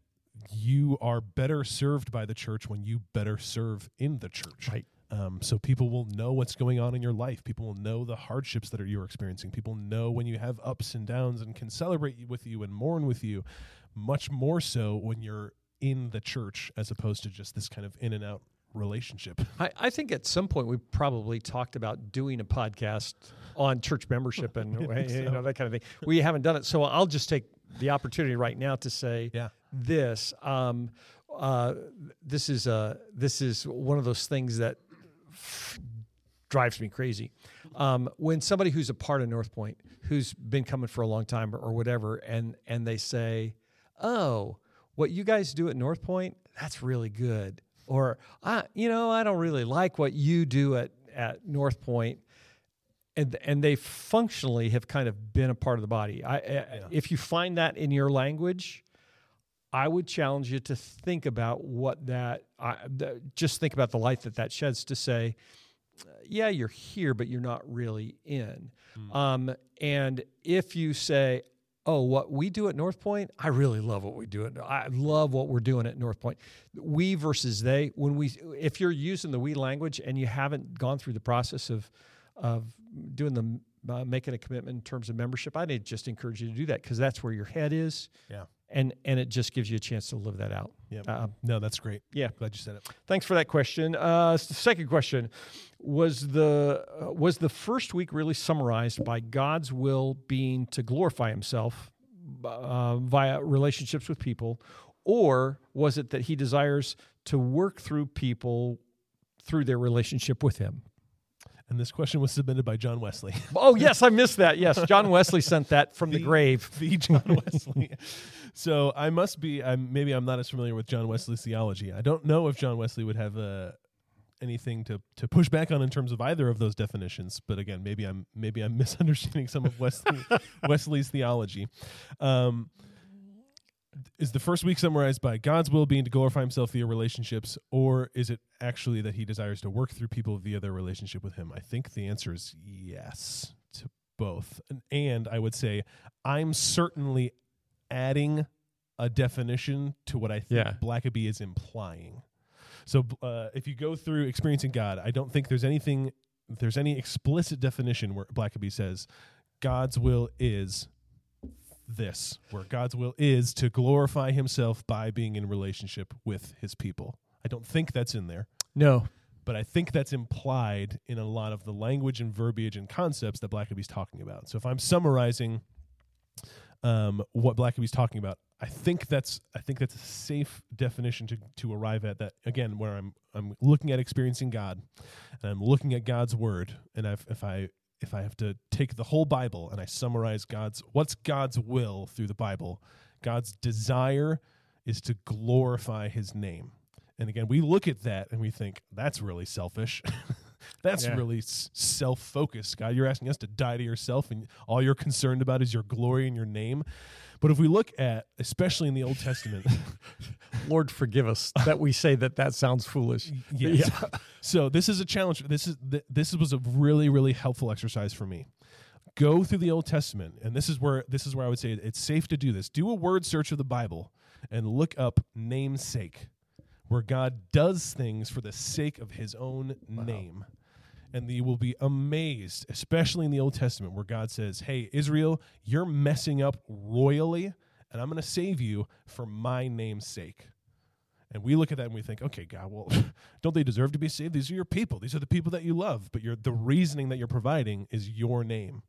you are better served by the church when you better serve in the church. Right. Um, so people will know what's going on in your life. People will know the hardships that are you're experiencing. People know when you have ups and downs and can celebrate with you and mourn with you, much more so when you're in the church as opposed to just this kind of in and out relationship. I, I think at some point we probably talked about doing a podcast on church membership and *laughs* you so. know that kind of thing. We haven't done it, so I'll just take the opportunity right now to say Yeah. this. Um, uh, this is uh, this is one of those things that f- drives me crazy. Um, when somebody who's a part of North Point, who's been coming for a long time or, or whatever, and and they say, "Oh, what you guys do at North Point, that's really good," or "I, you know, I don't really like what you do at at North Point." And, and they functionally have kind of been a part of the body. I, I if you find that in your language, I would challenge you to think about what that. I, the, just think about the light that that sheds. To say, yeah, you're here, but you're not really in. Um, and if you say, "Oh, what we do at North Point, I really love what we do. At, I love what we're doing at North Point." We versus they. When we, if you're using the we language and you haven't gone through the process of of doing the uh, making a commitment in terms of membership, I'd just encourage you to do that because that's where your head is, Yeah. and and it just gives you a chance to live that out. Yeah. Uh, no, that's great. yeah. Glad you said it. Thanks for that question. Uh, second question was the uh, was the first week really summarized by God's will being to glorify Himself uh, via relationships with people, or was it that He desires to work through people through their relationship with Him? And this question was submitted by John Wesley. *laughs* Oh yes, I missed that. Yes, John Wesley sent that from the The- grave. *laughs* the John Wesley. so I must be. I'm maybe I'm not as familiar with John Wesley's theology. I don't know if John Wesley would have uh, anything to to push back on in terms of either of those definitions. But again, maybe I'm maybe I'm misunderstanding some of Wesley *laughs* Wesley's theology. Um, is the first week summarized by God's will being to glorify Himself via relationships, or is it actually that He desires to work through people via their relationship with Him? I think the answer is yes to both. And, and I would say I'm certainly adding a definition to what I think Yeah. Blackaby is implying. So uh, if you go through experiencing God, I don't think there's anything, there's any explicit definition where Blackaby says God's will is this, where God's will is to glorify Himself by being in relationship with His people. I don't think that's in there No, but I think that's implied in a lot of the language and verbiage and concepts that Blackaby's talking about. So if I'm summarizing um, what Blackaby's talking about, I think that's I think that's a safe definition to to arrive at. That again, where I'm I'm looking at experiencing God, and I'm looking at God's word, and I've, if I if I have to take the whole Bible and I summarize God's what's God's will through the Bible, God's desire is to glorify His name. And again, we look at that and we think that's really selfish. *laughs* that's Yeah. really s- self-focused god you're asking us to die to yourself and all you're concerned about is your glory and your name but if we look at especially in the old testament *laughs* Lord, forgive us that we say that that sounds foolish. *laughs* yes. *laughs* so this is a challenge. This is this was a really really helpful exercise for me. Go through the old testament and this is where this is where i would say it's safe to do this. Do a word search of the bible and look up namesake where god does things for the sake of his own name. And you will be amazed especially in the old testament where god says hey israel you're messing up royally and i'm going to save you for my name's sake and we look at that and we think, okay, God, well, *laughs* don't they deserve to be saved? These are your people. These are the people that you love. But you're, the reasoning that you're providing is your name.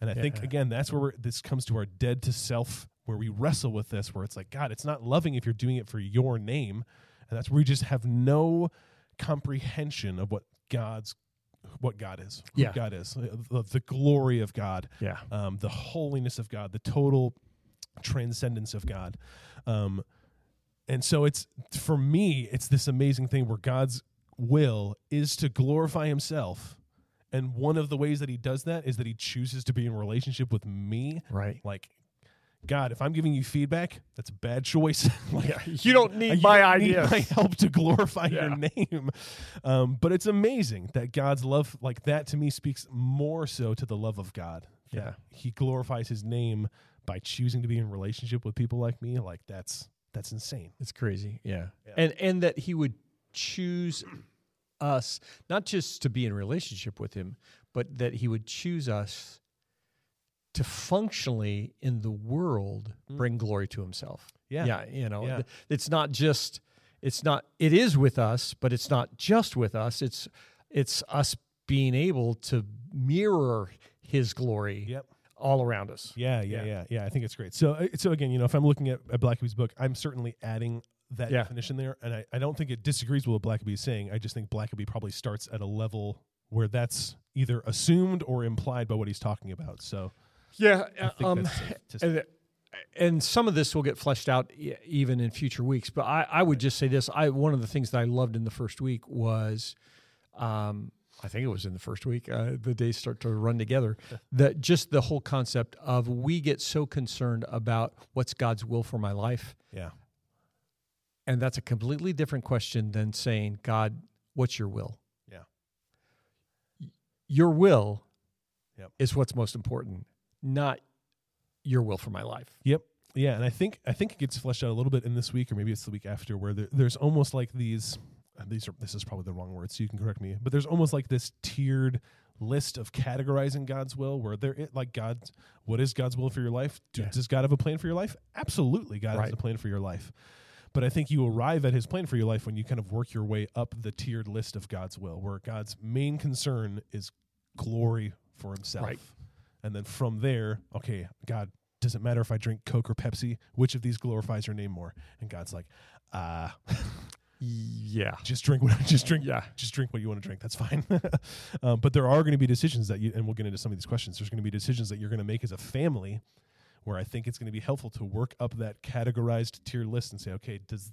And I think, again, that's where we're, this comes to our dead to self, where we wrestle with this, where it's like, God, it's not loving if you're doing it for your name. And that's where we just have no comprehension of what God's what God is, Yeah. God is, the, the glory of God, Yeah. um, the holiness of God, the total transcendence of God. Um, and so it's for me, it's this amazing thing where God's will is to glorify himself. And one of the ways that he does that is that he chooses to be in relationship with me. Right. Like, God, if I'm giving you feedback, that's a bad choice. *laughs* like, you don't need you my don't need my help to glorify Yeah. your name. Um, but it's amazing that God's love, like that, to me speaks more so to the love of God. Yeah. He glorifies His name by choosing to be in relationship with people like me. Like that's that's insane. It's crazy. Yeah. Yeah. And and that he would choose *clears throat* us not just to be in relationship with him, but that he would choose us to functionally in the world hmm. bring glory to himself. Yeah. Yeah, you know, Yeah. it's not just it's not it is with us, but it's not just with us. It's it's us being able to mirror his glory Yep. All around us. Yeah, yeah, Yeah. yeah, yeah. I think it's great. So, uh, so again, you know, if I'm looking at, at Blackaby's book, I'm certainly adding that Yeah. definition there, and I, I don't think it disagrees with what Blackaby is saying. I just think Blackaby probably starts at a level where that's either assumed or implied by what he's talking about. So, Yeah, I think um, that's safe *laughs* to and, and some of this will get fleshed out e- even in future weeks. But I, I would just say this: I one of the things that I loved in the first week was, um, I think it was in the first week. Uh, the days start to run together. *laughs* that just the whole concept of we get so concerned about what's God's will for my life, yeah, and that's a completely different question than saying, God, what's your will? Yeah. Your will Yep. is what's most important, not your will for my life. Yep. Yeah, and I think I think it gets fleshed out a little bit in this week, or maybe it's the week after, where there, there's almost like these. Uh, These are this is probably the wrong word, so you can correct me. But there's almost like this tiered list of categorizing God's will, where there it like God's what is God's will for your life? Do, Yeah. Does God have a plan for your life? Absolutely, God has a plan for your life. But I think you arrive at His plan for your life when you kind of work your way up the tiered list of God's will, where God's main concern is glory for Himself. Right. And then from there, okay, God, does it matter if I drink Coke or Pepsi? Which of these glorifies your name more? And God's like, uh, *laughs* Yeah. just drink what *laughs* just drink Yeah. just drink what you want to drink. That's fine. *laughs* um, but there are going to be decisions that you and we'll get into some of these questions. There's going to be decisions that you're going to make as a family where I think it's going to be helpful to work up that categorized tier list and say, okay, does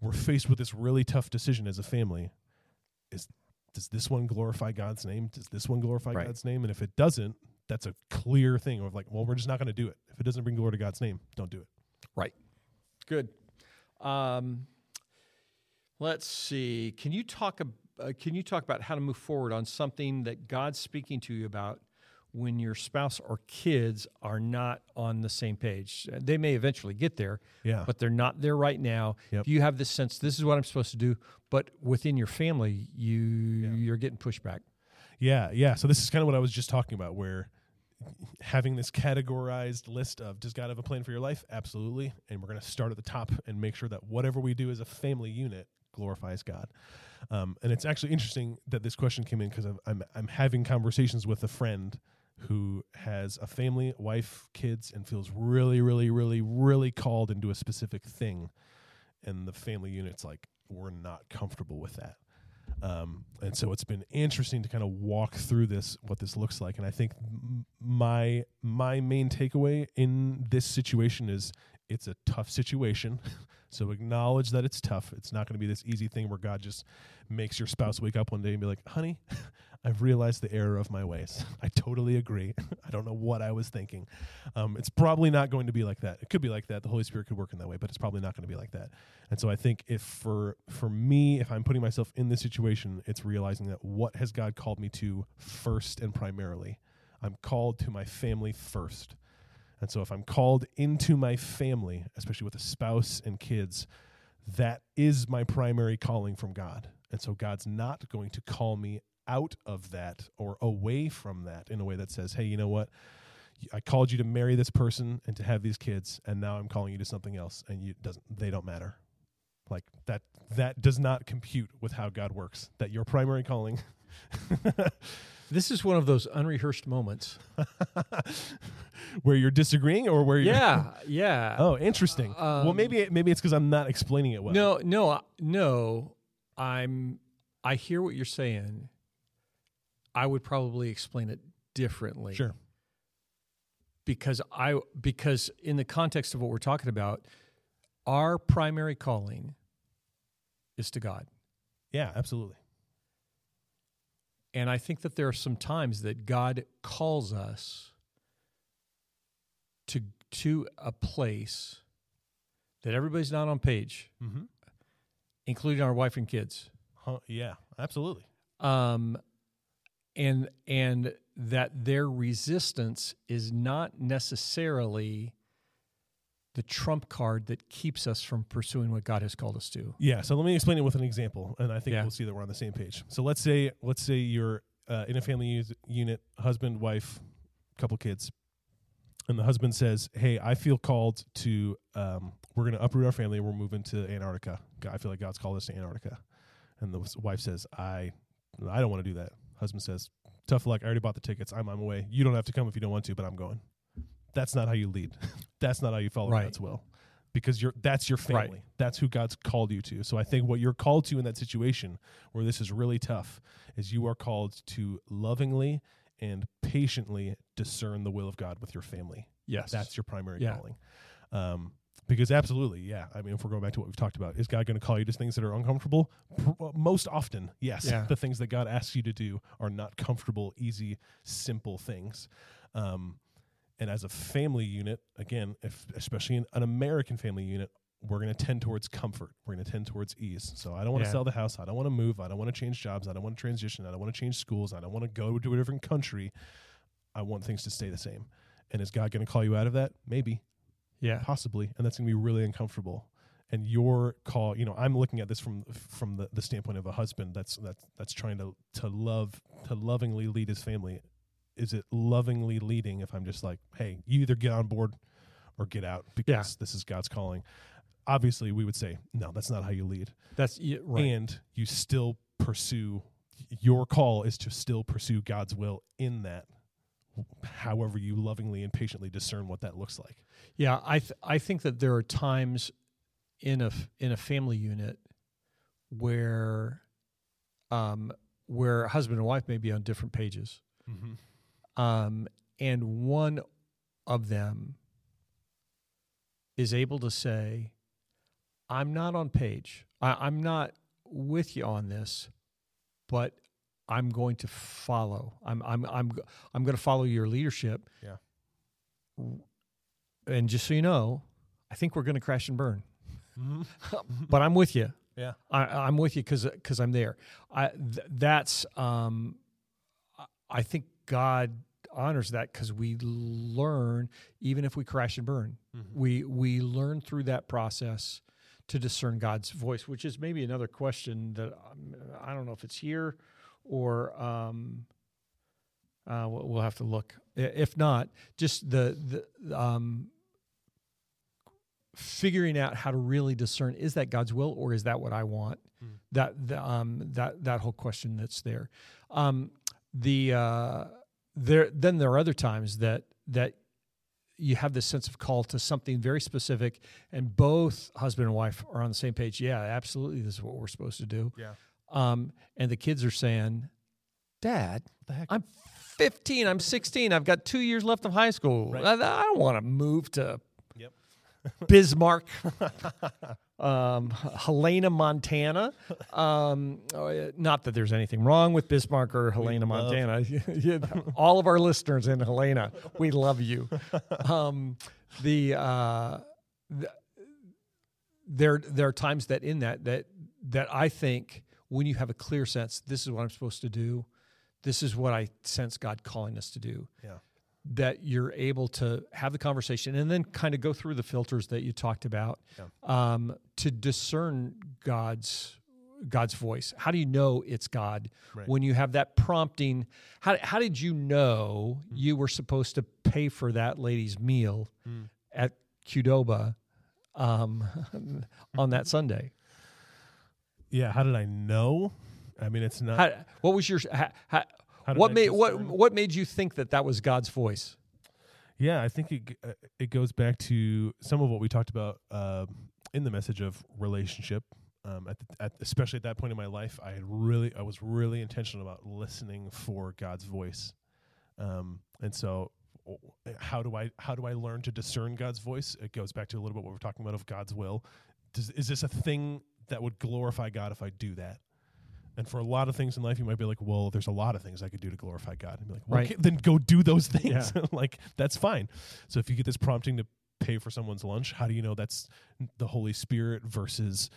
we're faced with this really tough decision as a family. Is does this one glorify God's name? Does this one glorify Right. God's name? And if it doesn't, that's a clear thing of like, well, we're just not going to do it. If it doesn't bring glory to God's name, don't do it. Right. Good. Um, let's see. Can you talk? Uh, can you talk about how to move forward on something that God's speaking to you about when your spouse or kids are not on the same page? Uh, They may eventually get there, Yeah. but they're not there right now. Yep. You have this sense, this is what I'm supposed to do, but within your family, you you're getting pushback. Yeah, yeah. So this is kind of what I was just talking about, where having this categorized list of does God have a plan for your life? Absolutely. And we're going to start at the top and make sure that whatever we do as a family unit glorifies God. Um, and it's actually interesting that this question came in because I'm I'm having conversations with a friend who has a family, wife, kids, and feels really, really, really, really called into a specific thing, and the family unit's like we're not comfortable with that. Um, and so it's been interesting to kind of walk through this, what this looks like. And I think my my main takeaway in this situation is it's a tough situation. *laughs* so acknowledge that it's tough. It's not going to be this easy thing where God just makes your spouse wake up one day and be like, honey, *laughs* I've realized the error of my ways. *laughs* I totally agree. I don't know what I was thinking. Um, it's probably not going to be like that. It could be like that. The Holy Spirit could work in that way, but it's probably not going to be like that. And so I think if for for me, if I'm putting myself in this situation, it's realizing that what has God called me to first and primarily. I'm called to my family first. And so if I'm called into my family, especially with a spouse and kids, that is my primary calling from God. And so God's not going to call me out of that or away from that in a way that says, hey, you know what? I called you to marry this person and to have these kids, and now I'm calling you to something else, and you doesn't they don't matter. Like that that does not compute with how God works. That your primary calling *laughs* This is one of those unrehearsed moments. *laughs* where you're disagreeing or where you're Yeah, *laughs* yeah. Oh, interesting. well, Um, maybe maybe it's because I'm not explaining it well. No, no, uh, no. I'm. I hear what you're saying. I would probably explain it differently. Sure. Because I because in the context of what we're talking about, our primary calling is to God. Yeah, absolutely. And I think that there are some times that God calls us to to a place that everybody's not on page, Mm-hmm. including our wife and kids. Huh, yeah, absolutely. um, and and that their resistance is not necessarily the trump card that keeps us from pursuing what God has called us to. Yeah. So let me explain it with an example, and I think Yeah. we'll see that we're on the same page. So let's say let's say you're uh, in a family unit, husband, wife, couple kids, and the husband says, "Hey, I feel called to. Um, we're going to uproot our family. and We're moving to Antarctica. I feel like God's called us to Antarctica." And the wife says, "I, I don't want to do that." Husband says, "Tough luck. I already bought the tickets. I'm on my way. You don't have to come if you don't want to, but I'm going." That's not how you lead. *laughs* that's not how you follow Right. God's will. Because you're that's your Right. family. That's who God's called you to. So I think what you're called to in that situation where this is really tough is you are called to lovingly and patiently discern the will of God with your family. Yes, That's your primary Yeah. calling. Um, because absolutely, yeah. I mean, if we're going back to what we've talked about, is God going to call you to things that are uncomfortable? Uh, Most often, yes. Yeah. The things that God asks you to do are not comfortable, easy, simple things. Um, and as a family unit, again, if especially in an American family unit, we're going to tend towards comfort. We're going to tend towards ease. So I don't want to Yeah. sell the house. I don't want to move. I don't want to change jobs. I don't want to transition. I don't want to change schools. I don't want to go to a different country. I want things to stay the same. And is God going to call you out of that? Maybe yeah, possibly and that's going to be really uncomfortable and your call you know i'm looking at this from from the, the standpoint of a husband that's that's that's trying to to love to lovingly lead his family is it lovingly leading if i'm just like hey you either get on board or get out because this is god's calling obviously we would say no that's not how you lead that's yeah, right. and you still pursue your call is to still pursue god's will in that however you lovingly and patiently discern what that looks like yeah, I th- I think that there are times in a f- in a family unit where um, where husband and wife may be on different pages. mm-hmm. Um, and one of them is able to say, "I'm not on page. I, I'm not with you on this, but I'm going to follow. I'm I'm I'm I'm going to follow your leadership." Yeah. And just so you know, I think we're going to crash and burn, Mm-hmm. *laughs* but I'm with you. Yeah. I, I'm with you because because I'm there. I th- that's um, I think God honors that because we learn even if we crash and burn, Mm-hmm. we we learn through that process to discern God's voice, which is maybe another question that um, I don't know if it's here or um, uh, we'll have to look. If not, just the the um, figuring out how to really discern is that God's will or is that what I want? Hmm. That the, um, that that whole question that's there. Um, the uh, there then there are other times that that you have this sense of call to something very specific, and both husband and wife are on the same page. Yeah, absolutely, this is what we're supposed to do. Yeah. Um, and the kids are saying, "Dad, the heck? I'm 15. I'm 16. I've got two years left of high school. Right. I, I don't want to move to Yep. *laughs* Bismarck, *laughs* um, Helena, Montana. Um, oh, not that there's anything wrong with Bismarck or Helena, love- Montana. *laughs* All of our listeners in Helena, we love you. *laughs* Um, the, uh, the there there are times that in that that that I think when you have a clear sense, this is what I'm supposed to do, this is what I sense God calling us to do Yeah. That you're able to have the conversation and then kind of go through the filters that you talked about um, to discern God's God's voice. How do you know it's God Right. when you have that prompting? How how did you know Hmm. you were supposed to pay for that lady's meal Hmm. at Qdoba um, *laughs* on that Sunday? Yeah. How did I know? I mean, it's not. How, what was your how, how, what made what what made you think that that was God's voice? Yeah, I think it uh, it goes back to some of what we talked about uh, in the message of relationship. Um, at, the, at especially at that point in my life, I had really I was really intentional about listening for God's voice, um, and so how do I how do I learn to discern God's voice? It goes back to a little bit what we're talking about of God's will. Does, is this a thing that would glorify God if I do that? And for a lot of things in life, you might be like, "Well, there's a lot of things I could do to glorify God." And be like, well, Right. okay, "Then go do those things." *laughs* like that's fine. So if you get this prompting to pay for someone's lunch, how do you know that's the Holy Spirit versus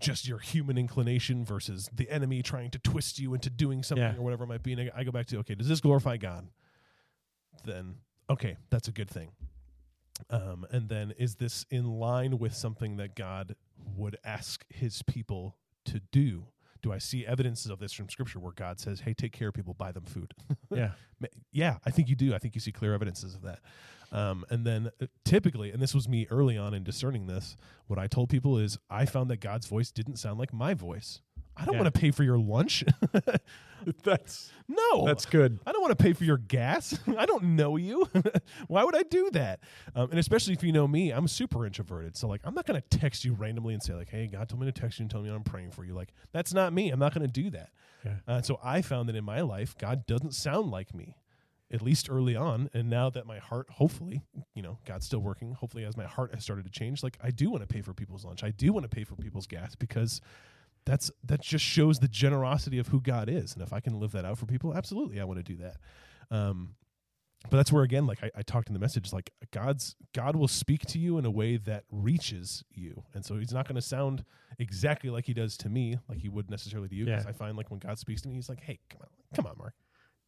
just your human inclination versus the enemy trying to twist you into doing something Yeah. or whatever it might be? And I, I go back to, okay, does this glorify God? Then okay, that's a good thing. Um, and then is this in line with something that God would ask His people to do? Do I see evidences of this from Scripture where God says, "Hey, take care of people, buy them food"? *laughs* Yeah. Yeah, I think you do. I think you see clear evidences of that. Um, and then uh, typically, and this was me early on in discerning this, what I told people is I found that God's voice didn't sound like my voice. I don't Yeah. want to pay for your lunch. *laughs* That's no, that's good. I don't want to pay for your gas. *laughs* I don't know you. *laughs* Why would I do that? Um, and especially if you know me, I'm super introverted. So like, I'm not going to text you randomly and say like, "Hey, God told me to text you and tell me I'm praying for you." Like, that's not me. I'm not going to do that. Yeah. Uh, so I found that in my life, God doesn't sound like me, at least early on. And now that my heart, hopefully, you know, God's still working. Hopefully, as my heart has started to change, like I do want to pay for people's lunch. I do want to pay for people's gas because that's that just shows the generosity of who God is. And if I can live that out for people, absolutely, I want to do that. Um, but that's where again, like I, I talked in the message, like God's God will speak to you in a way that reaches you, and so He's not going to sound exactly like He does to me, like He would necessarily to you. Because Yeah. I find like when God speaks to me, He's like, "Hey, come on, come on, Mark."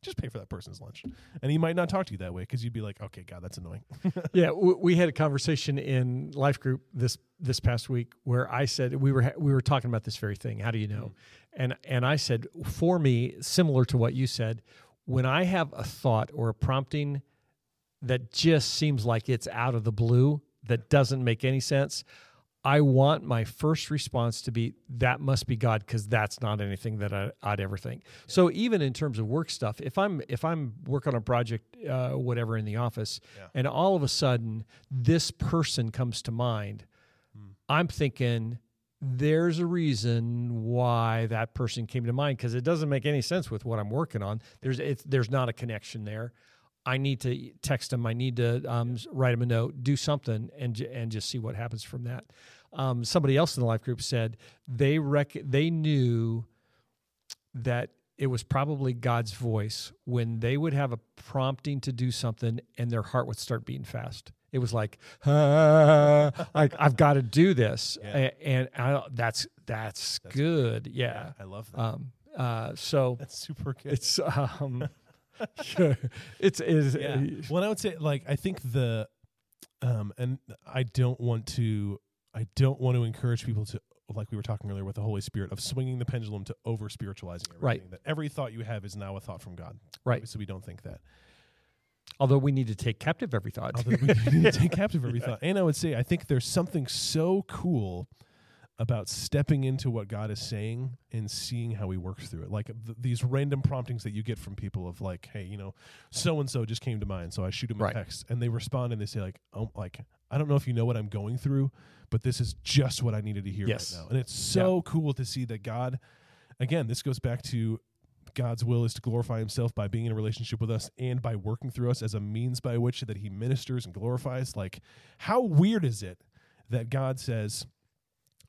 Just pay for that person's lunch, and he might not talk to you that way because you'd be like, "Okay, God, that's annoying." *laughs* Yeah, we had a conversation in life group this this past week where I said we were ha- we were talking about this very thing. How do you know? Mm-hmm. And and I said for me, similar to what you said, when I have a thought or a prompting that just seems like it's out of the blue, that doesn't make any sense. I want my first response to be that must be God because that's not anything that I, I'd ever think. So even in terms of work stuff, if I'm if I'm working on a project, uh, whatever in the office, Yeah. and all of a sudden this person comes to mind, I'm thinking there's a reason why that person came to mind because it doesn't make any sense with what I'm working on. There's it's, there's not a connection there. I need to text them. I need to um, write them a note, do something, and and just see what happens from that. Um, somebody else in the life group said they rec- they knew that it was probably God's voice when they would have a prompting to do something and their heart would start beating fast. It was like, ah, like I've got to do this, *laughs* Yeah. And I, that's that's That's good. Yeah. I love that. Um. Uh. So *laughs* that's super good. it's um. *laughs* Sure. It's is yeah. Well, I would say like I think the um and I don't want to I don't want to encourage people to like we were talking earlier with the Holy Spirit of swinging the pendulum to over spiritualizing everything. Right. That every thought you have is now a thought from God. Right. So we don't think that. Although we need to take captive every thought. Although we need to take *laughs* captive every thought. And I would say I think there's something so cool about stepping into what God is saying and seeing how He works through it. Like th- these random promptings that you get from people of like, hey, you know, so and so just came to mind, so I shoot them Right. a text, and they respond and they say like, oh, like I don't know if you know what I'm going through, but this is just what I needed to hear Yes. right now. And it's so cool to see that God, again, this goes back to God's will is to glorify himself by being in a relationship with us and by working through us as a means by which that he ministers and glorifies. Like, how weird is it that God says,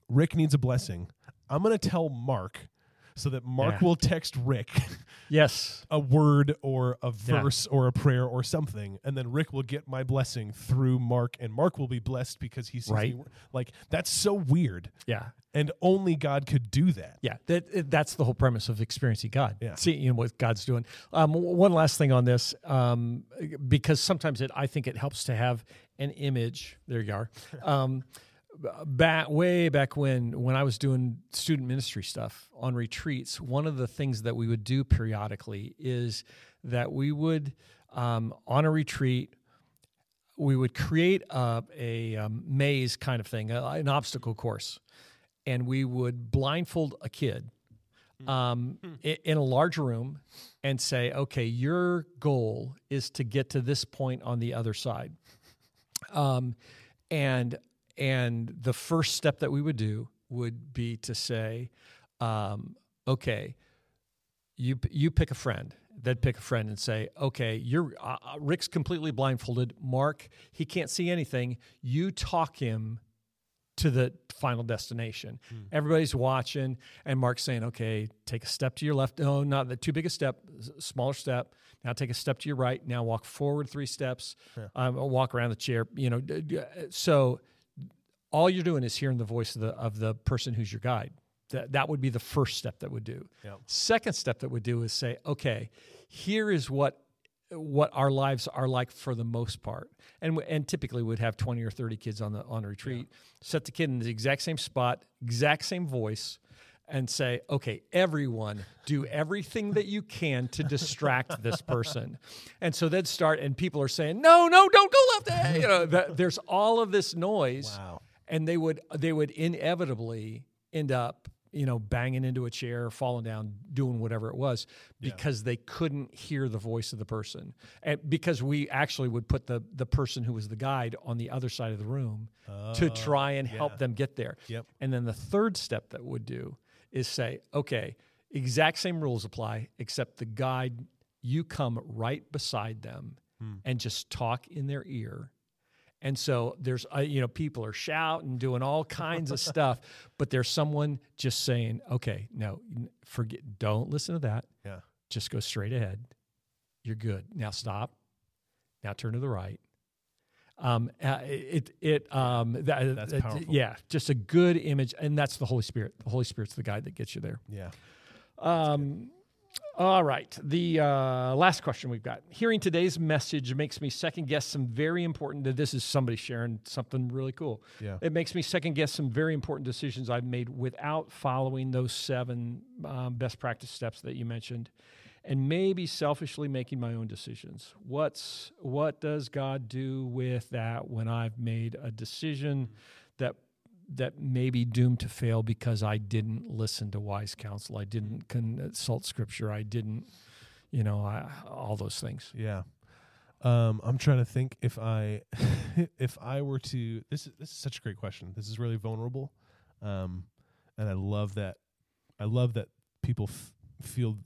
Rick needs a blessing. I'm going to tell Mark so that Mark Yeah. will text Rick *laughs* Yes. a word or a Yeah. verse or a prayer or something, and then Rick will get my blessing through Mark, and Mark will be blessed because he sees Right. me. Like that's so weird, Yeah. and only God could do that. Yeah, that, that's the whole premise of experiencing God. Yeah. seeing you know, what God's doing. Um, one last thing on this, um, because sometimes it, I think it helps to have an image. There you are. *laughs* Um, back way back when when I was doing student ministry stuff on retreats, one of the things that we would do periodically is that we would um, on a retreat we would create a, a um, maze kind of thing, a, an obstacle course, and we would blindfold a kid um, in a large room and say, okay, your goal is to get to this point on the other side. Um, and and the first step that we would do would be to say, um, okay, you you pick a friend. They'd pick a friend and say, okay, you're uh, uh, Rick's completely blindfolded. Mark, he can't see anything. You talk him to the final destination. Everybody's watching, and Mark's saying, "Okay, take a step to your left. No, not the too big a step. Smaller step. Now take a step to your right. Now walk forward three steps. Um, walk around the chair. You know, d- so all you're doing is hearing the voice of the of the person who's your guide. That that would be the first step that would do. Yeah. Second step that would do is say, okay, here is what what our lives are like for the most part, and and typically would have twenty or thirty kids on the on a retreat. Set the kid in the exact same spot, exact same voice. And say, okay, everyone, do everything that you can to distract this person. And so they'd start, and people are saying, no, no, don't go left. eh," You know, there's all of this noise Wow. And they would they would inevitably end up you know banging into a chair falling down doing whatever it was because they couldn't hear the voice of the person. And because we actually would put the the person who was the guide on the other side of the room to oh, try and help them get there. Yep. and then the third step that would do is say okay exact same rules apply except the guide you come right beside them hmm. and just talk in their ear and so there's, uh, you know, people are shouting, doing all kinds of *laughs* stuff, but there's someone just saying, okay, no, forget, don't listen to that. Yeah. Just go straight ahead. You're good. Now stop. Now turn to the right. Um, uh, it, it, um, that, That's that- powerful. yeah, just a good image. And that's the Holy Spirit. The Holy Spirit's the guide that gets you there. Yeah. Um, all right. The uh, last question we've got. Hearing today's message makes me second guess some very important. That this is somebody sharing something really cool. Yeah. It makes me second guess some very important decisions I've made without following those seven um, best practice steps that you mentioned, and maybe selfishly making my own decisions. What's what does God do with that when I've made a decision that that may be doomed to fail because I didn't listen to wise counsel. I didn't consult scripture. I didn't, you know, I, all those things. Yeah. Um, I'm trying to think if I *laughs* if I were to this is this is such a great question. This is really vulnerable. Um, and I love that I love that people f- feel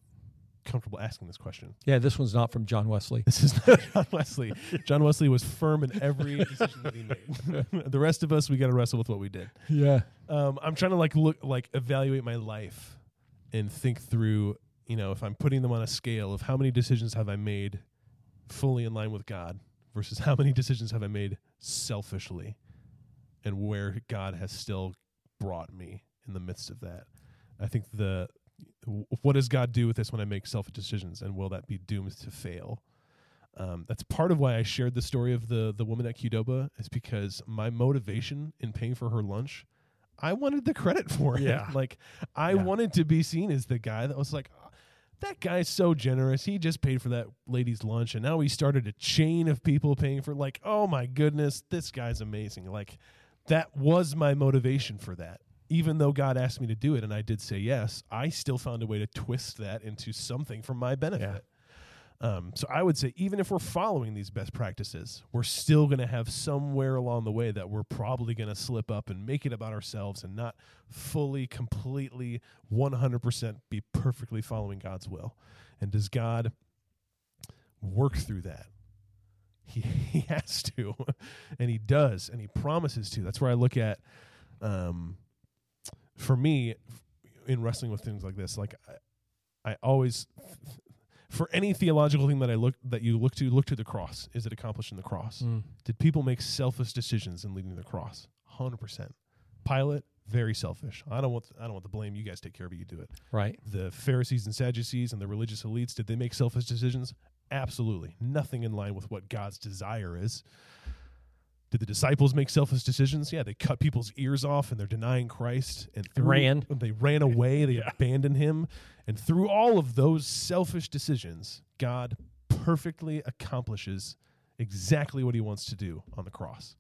comfortable asking this question. Yeah, this one's not from John Wesley. This is not *laughs* John Wesley. John Wesley was firm in every decision that he made. *laughs* the rest of us we got to wrestle with what we did. Yeah. Um, I'm trying to like look like evaluate my life and think through, you know, if I'm putting them on a scale of how many decisions have I made fully in line with God versus how many decisions have I made selfishly and where God has still brought me in the midst of that. I think the w- what does God do with this when I make selfish decisions and will that be doomed to fail? Um, that's part of why I shared the story of the the woman at Qdoba is because my motivation in paying for her lunch, I wanted the credit for it. Yeah. *laughs* like I Yeah. wanted to be seen as the guy that was like, "Oh, that guy's so generous. He just paid for that lady's lunch, and now he started a chain of people paying for. Like, oh my goodness, this guy's amazing. Like, that was my motivation for that. Even though God asked me to do it, and I did say yes, I still found a way to twist that into something for my benefit. Um, so I would say, even if we're following these best practices, we're still going to have somewhere along the way that we're probably going to slip up and make it about ourselves and not fully, completely, 100% be perfectly following God's will. And does God work through that? He, *laughs* he has to, and he does, and he promises to. That's where I look at, um, for me, in wrestling with things like this, like I, I always for any theological thing that I look that you look to, look to the cross. Is it accomplished in the cross? Mm. Did people make selfish decisions in leading to the cross? Hundred percent. Pilate, very selfish. I don't want I don't want the blame. You guys take care of it. You do it. Right. The Pharisees and Sadducees and the religious elites, did they make selfish decisions? Absolutely. Nothing in line with what God's desire is. Did the disciples make selfish decisions? Yeah, they cut people's ears off and they're denying Christ and through, Ran. They ran away. They Yeah. abandoned him. And through all of those selfish decisions, God perfectly accomplishes exactly what he wants to do on the cross.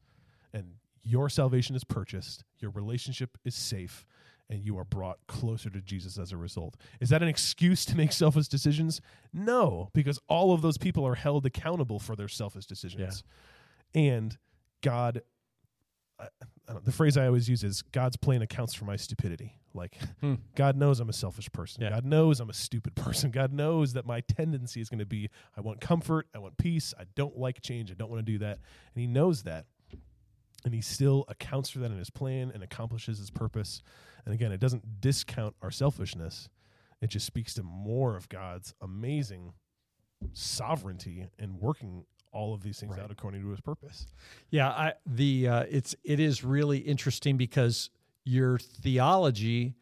And your salvation is purchased, your relationship is safe, and you are brought closer to Jesus as a result. Is that an excuse to make selfish decisions? No, because all of those people are held accountable for their selfish decisions. And God, I, I the phrase I always use is God's plan accounts for my stupidity. Like, Hmm. God knows I'm a selfish person. Yeah. God knows I'm a stupid *laughs* person. God knows that my tendency is going to be I want comfort, I want peace, I don't like change, I don't want to do that. And He knows that. And He still accounts for that in His plan and accomplishes His purpose. And again, it doesn't discount our selfishness, it just speaks to more of God's amazing sovereignty and working all of these things Right. out according to His purpose. Yeah, I, the uh, it's it is really interesting because your theology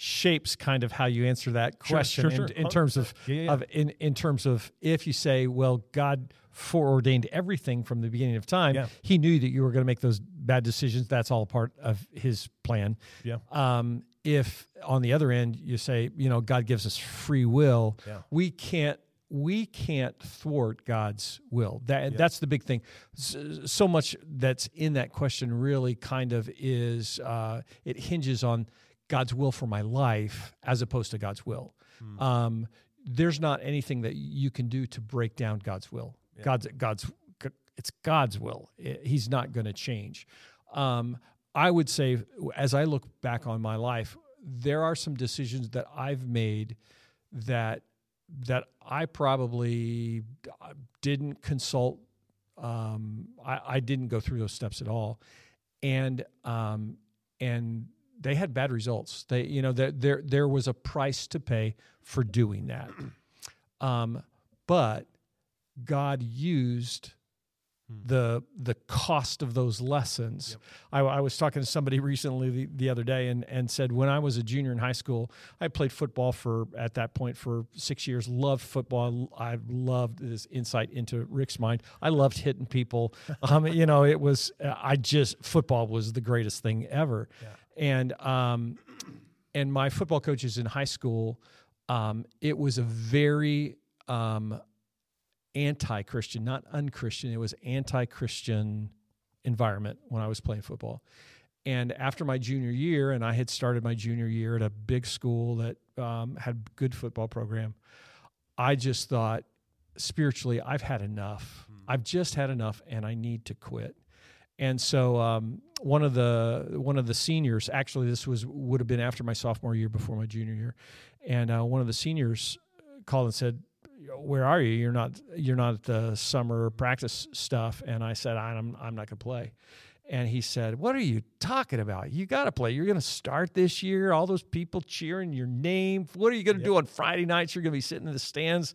shapes kind of how you answer that question sure, in, sure. in terms of, Yeah, yeah, of in, in terms of if you say, well, God foreordained everything from the beginning of time. Yeah. He knew that you were going to make those bad decisions. That's all part of His plan. Yeah. Um, if on the other end you say, you know, God gives us free will, Yeah. we can't we can't thwart God's will. That that's the big thing. So much that's in that question really kind of is uh, it hinges on God's will for my life as opposed to God's will. Hmm. Um, there's not anything that you can do to break down God's will. God's God's it's God's will. He's not going to change. Um, I would say, as I look back on my life, there are some decisions that I've made that that I probably uh, didn't consult. Um, I, I didn't go through those steps at all, and um, and they had bad results. They, you know, there there there was a price to pay for doing that. *clears throat* Um, but God used the the cost of those lessons. I, I was talking to somebody recently the, the other day and and said when I was a junior in high school, I played football for at that point for six years. Loved football. I loved this insight into Rick's mind. I loved hitting people. *laughs* Um, you know, it was I just football was the greatest thing ever. And um, and my football coaches in high school, um, it was a very um, anti-Christian, not unchristian. It was anti-Christian environment when I was playing football. And after my junior year, and I had started my junior year at a big school that um, had good football program, I just thought spiritually, I've had enough. I've just had enough, and I need to quit. And so um, one of the one of the seniors, actually, this was would have been after my sophomore year, before my junior year, and uh, one of the seniors called and said, "Where are you? You're not you're not at the summer practice stuff." And I said, "I'm I'm not going to play." And he said, "What are you talking about? You got to play. You're going to start this year. All those people cheering your name. What are you going to do on Friday nights? You're going to be sitting in the stands."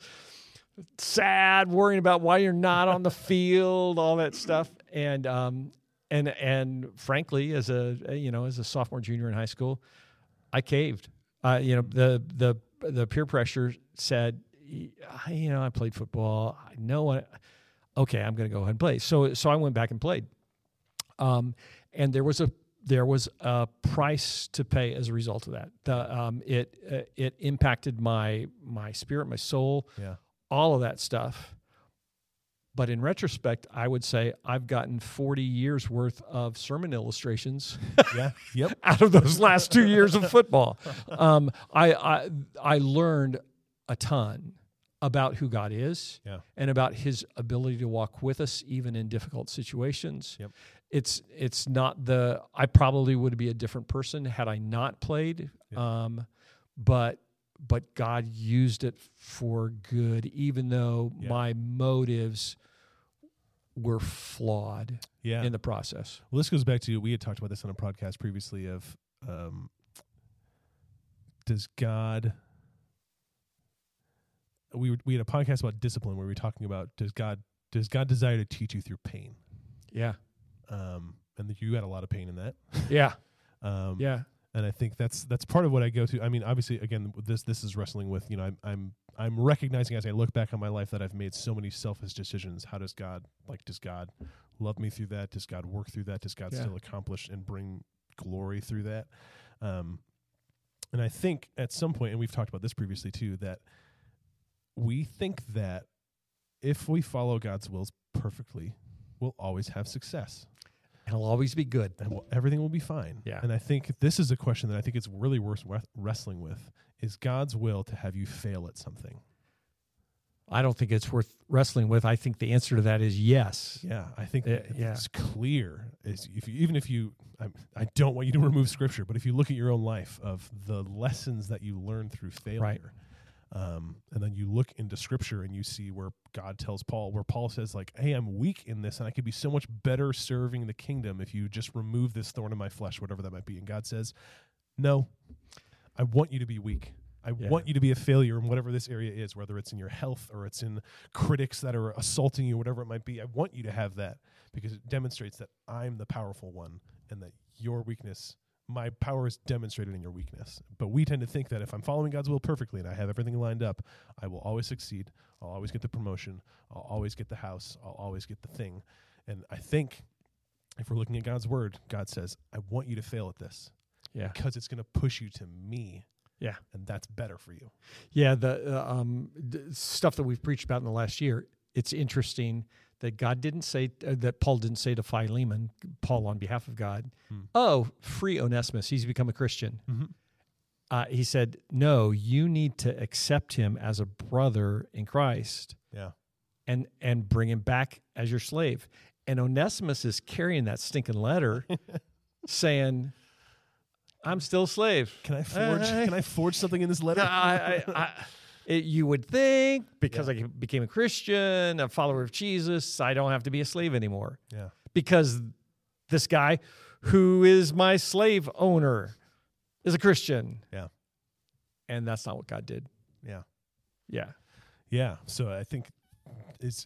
sad, worrying about why you're not on the *laughs* field, all that stuff. And um, and and frankly, as a you know, as a sophomore, junior in high school, I caved. Uh, you know, the the the peer pressure said, "I- you know, I played football. I know I, okay, I'm going to go ahead and play. So so I went back and played. Um, and there was a there was a price to pay as a result of that. The um, it uh, it impacted my my spirit, my soul, Yeah. all of that stuff. But in retrospect, I would say I've gotten 40 years worth of sermon illustrations *laughs* Yeah. Yep. *laughs* out of those last two years of football. *laughs* Um, I, I I learned a ton. About who God is Yeah. and about his ability to walk with us even in difficult situations. Yep. It's it's not the I probably would be a different person had I not played. Um, but but God used it for good, even though Yeah. my motives were flawed Yeah. in the process. Well, this goes back to we had talked about this on a podcast previously. Of um, does God? We were, we had a podcast about discipline where we were talking about does God does God desire to teach you through pain? Yeah. Um, and that you had a lot of pain in that. Yeah. *laughs* Um, Yeah. and I think that's that's part of what I go to. I mean, obviously, again, this this is wrestling with. You know, I'm I'm I'm recognizing as I look back on my life that I've made so many selfish decisions. How does God like? Does God love me through that? Does God work through that? Does God Yeah. still accomplish and bring glory through that? Um, and I think at some point, and we've talked about this previously too, that we think that if we follow God's wills perfectly, we'll always have success And It'll always be good. and we'll, everything will be fine. Yeah. And I think this is a question that I think it's really worth wrestling with: is God's will to have you fail at something? I don't think it's worth wrestling with. I think the answer to that is yes. Yeah, I think Yeah, that yeah. it's clear. Is if you, even if you, I, I don't want you to remove Scripture, but if you look at your own life of the lessons that you learn through failure, um, and then you look into Scripture and you see where God tells Paul, where Paul says like, "Hey, I'm weak in this, and I could be so much better serving the kingdom if you just remove this thorn in my flesh, whatever that might be." And God says, "No, I want you to be weak." I Yeah. want you to be a failure in whatever this area is, whether it's in your health or it's in critics that are assaulting you, whatever it might be. I want you to have that because it demonstrates that I'm the powerful one and that your weakness, my power is demonstrated in your weakness. But we tend to think that if I'm following God's will perfectly and I have everything lined up, I will always succeed. I'll always get the promotion. I'll always get the house. I'll always get the thing. And I think if we're looking at God's word, God says, I want you to fail at this Yeah. because it's going to push you to me. Yeah. And that's better for you. Yeah, the uh, um, d- stuff that we've preached about in the last year. It's interesting that God didn't say uh, that Paul didn't say to Philemon, Paul on behalf of God, Hmm. "Oh, free Onesimus, he's become a Christian." Mm-hmm. Uh, he said, "No, you need to accept him as a brother in Christ Yeah. and and bring him back as your slave." And Onesimus is carrying that stinking letter, *laughs* saying, "I'm still a slave." Can I forge? Can I forge something in this letter? *laughs* I, it, you would think because I became a Christian, a follower of Jesus, I don't have to be a slave anymore. yeah. Because this guy who is my slave owner is a Christian. Yeah. And that's not what God did. Yeah. Yeah. Yeah. So I think it's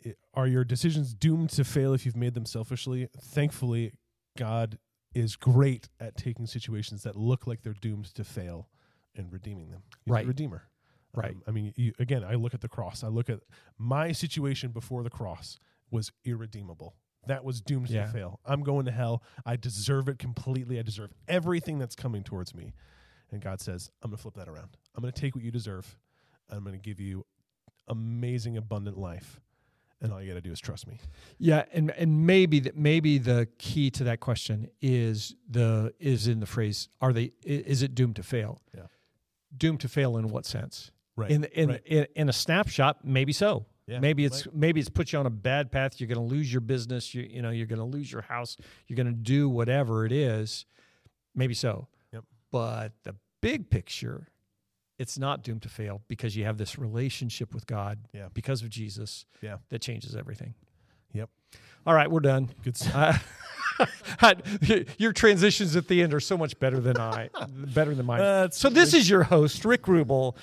it, are your decisions doomed to fail if you've made them selfishly? Thankfully, God is great at taking situations that look like they're doomed to fail and redeeming them. He's Right. a redeemer. Right. Um, I mean, you, again, I look at the cross. I look at my situation before the cross was irredeemable. That was doomed Yeah. to fail. I'm going to hell. I deserve it completely. I deserve everything that's coming towards me. And God says, I'm going to flip that around. I'm going to take what you deserve. I'm going to give you amazing, abundant life. And all you got to do is trust me. Yeah, and and maybe that maybe the key to that question is the is in the phrase are they is it doomed to fail? Yeah. Doomed to fail in what sense? Right. In in, right. in in a snapshot, maybe so. Yeah, maybe it's right. maybe it's put you on a bad path. You're going to lose your business. You you know you're going to lose your house. You're going to do whatever it is. Maybe so. Yep. But the big picture, it's not doomed to fail because you have this relationship with God. Yeah. Because of Jesus. Yeah. That changes everything. Yep. All right, we're done. Good *laughs* stuff. Uh, *laughs* your transitions at the end are so much better than I, *laughs* better than mine. Uh, so this is your host, Rick Rubel,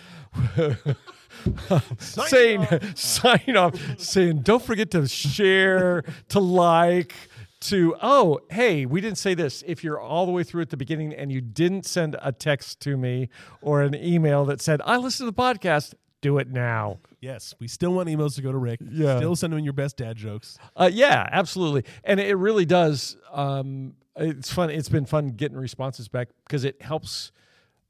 *laughs* saying, off. sign off, saying, don't forget to share, to like, to oh, hey, we didn't say this. If you're all the way through at the beginning and you didn't send a text to me or an email that said, I listened to the podcast, do it now. Yes, we still want emails to go to Rick. Yeah. Still send him your best dad jokes. Uh, yeah, absolutely, and it really does. Um, it's fun. It's been fun getting responses back because it helps.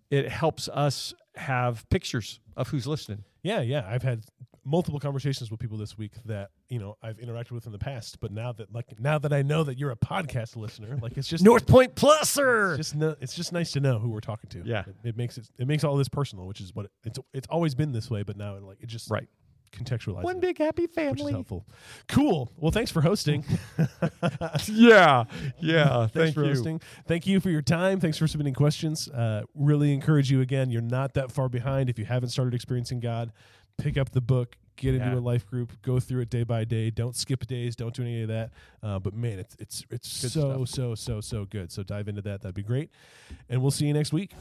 It helps us have pictures of who's listening. Yeah, yeah. I've had multiple conversations with people this week that you know I've interacted with in the past, but now that like now that I know that you're a podcast listener, like it's just North Point Pluser. It's just no, it's just nice to know who we're talking to. Yeah. it, it makes it it makes all this personal, which is what it, it's it's always been this way, but now it, like it just Right. contextualizes One big happy family. which is helpful. Cool. Well, thanks for hosting. *laughs* *laughs* Yeah. Yeah. Thanks Thank for you. hosting. Thank you for your time. Thanks for submitting questions. Uh, really encourage you again. You're not that far behind. If you haven't started experiencing God, pick up the book, get into Yeah. a life group, go through it day by day. Don't skip days. Don't do any of that. Uh, but man, it's it's it's Good so stuff. so so so good. So dive into that. That'd be great. And we'll see you next week.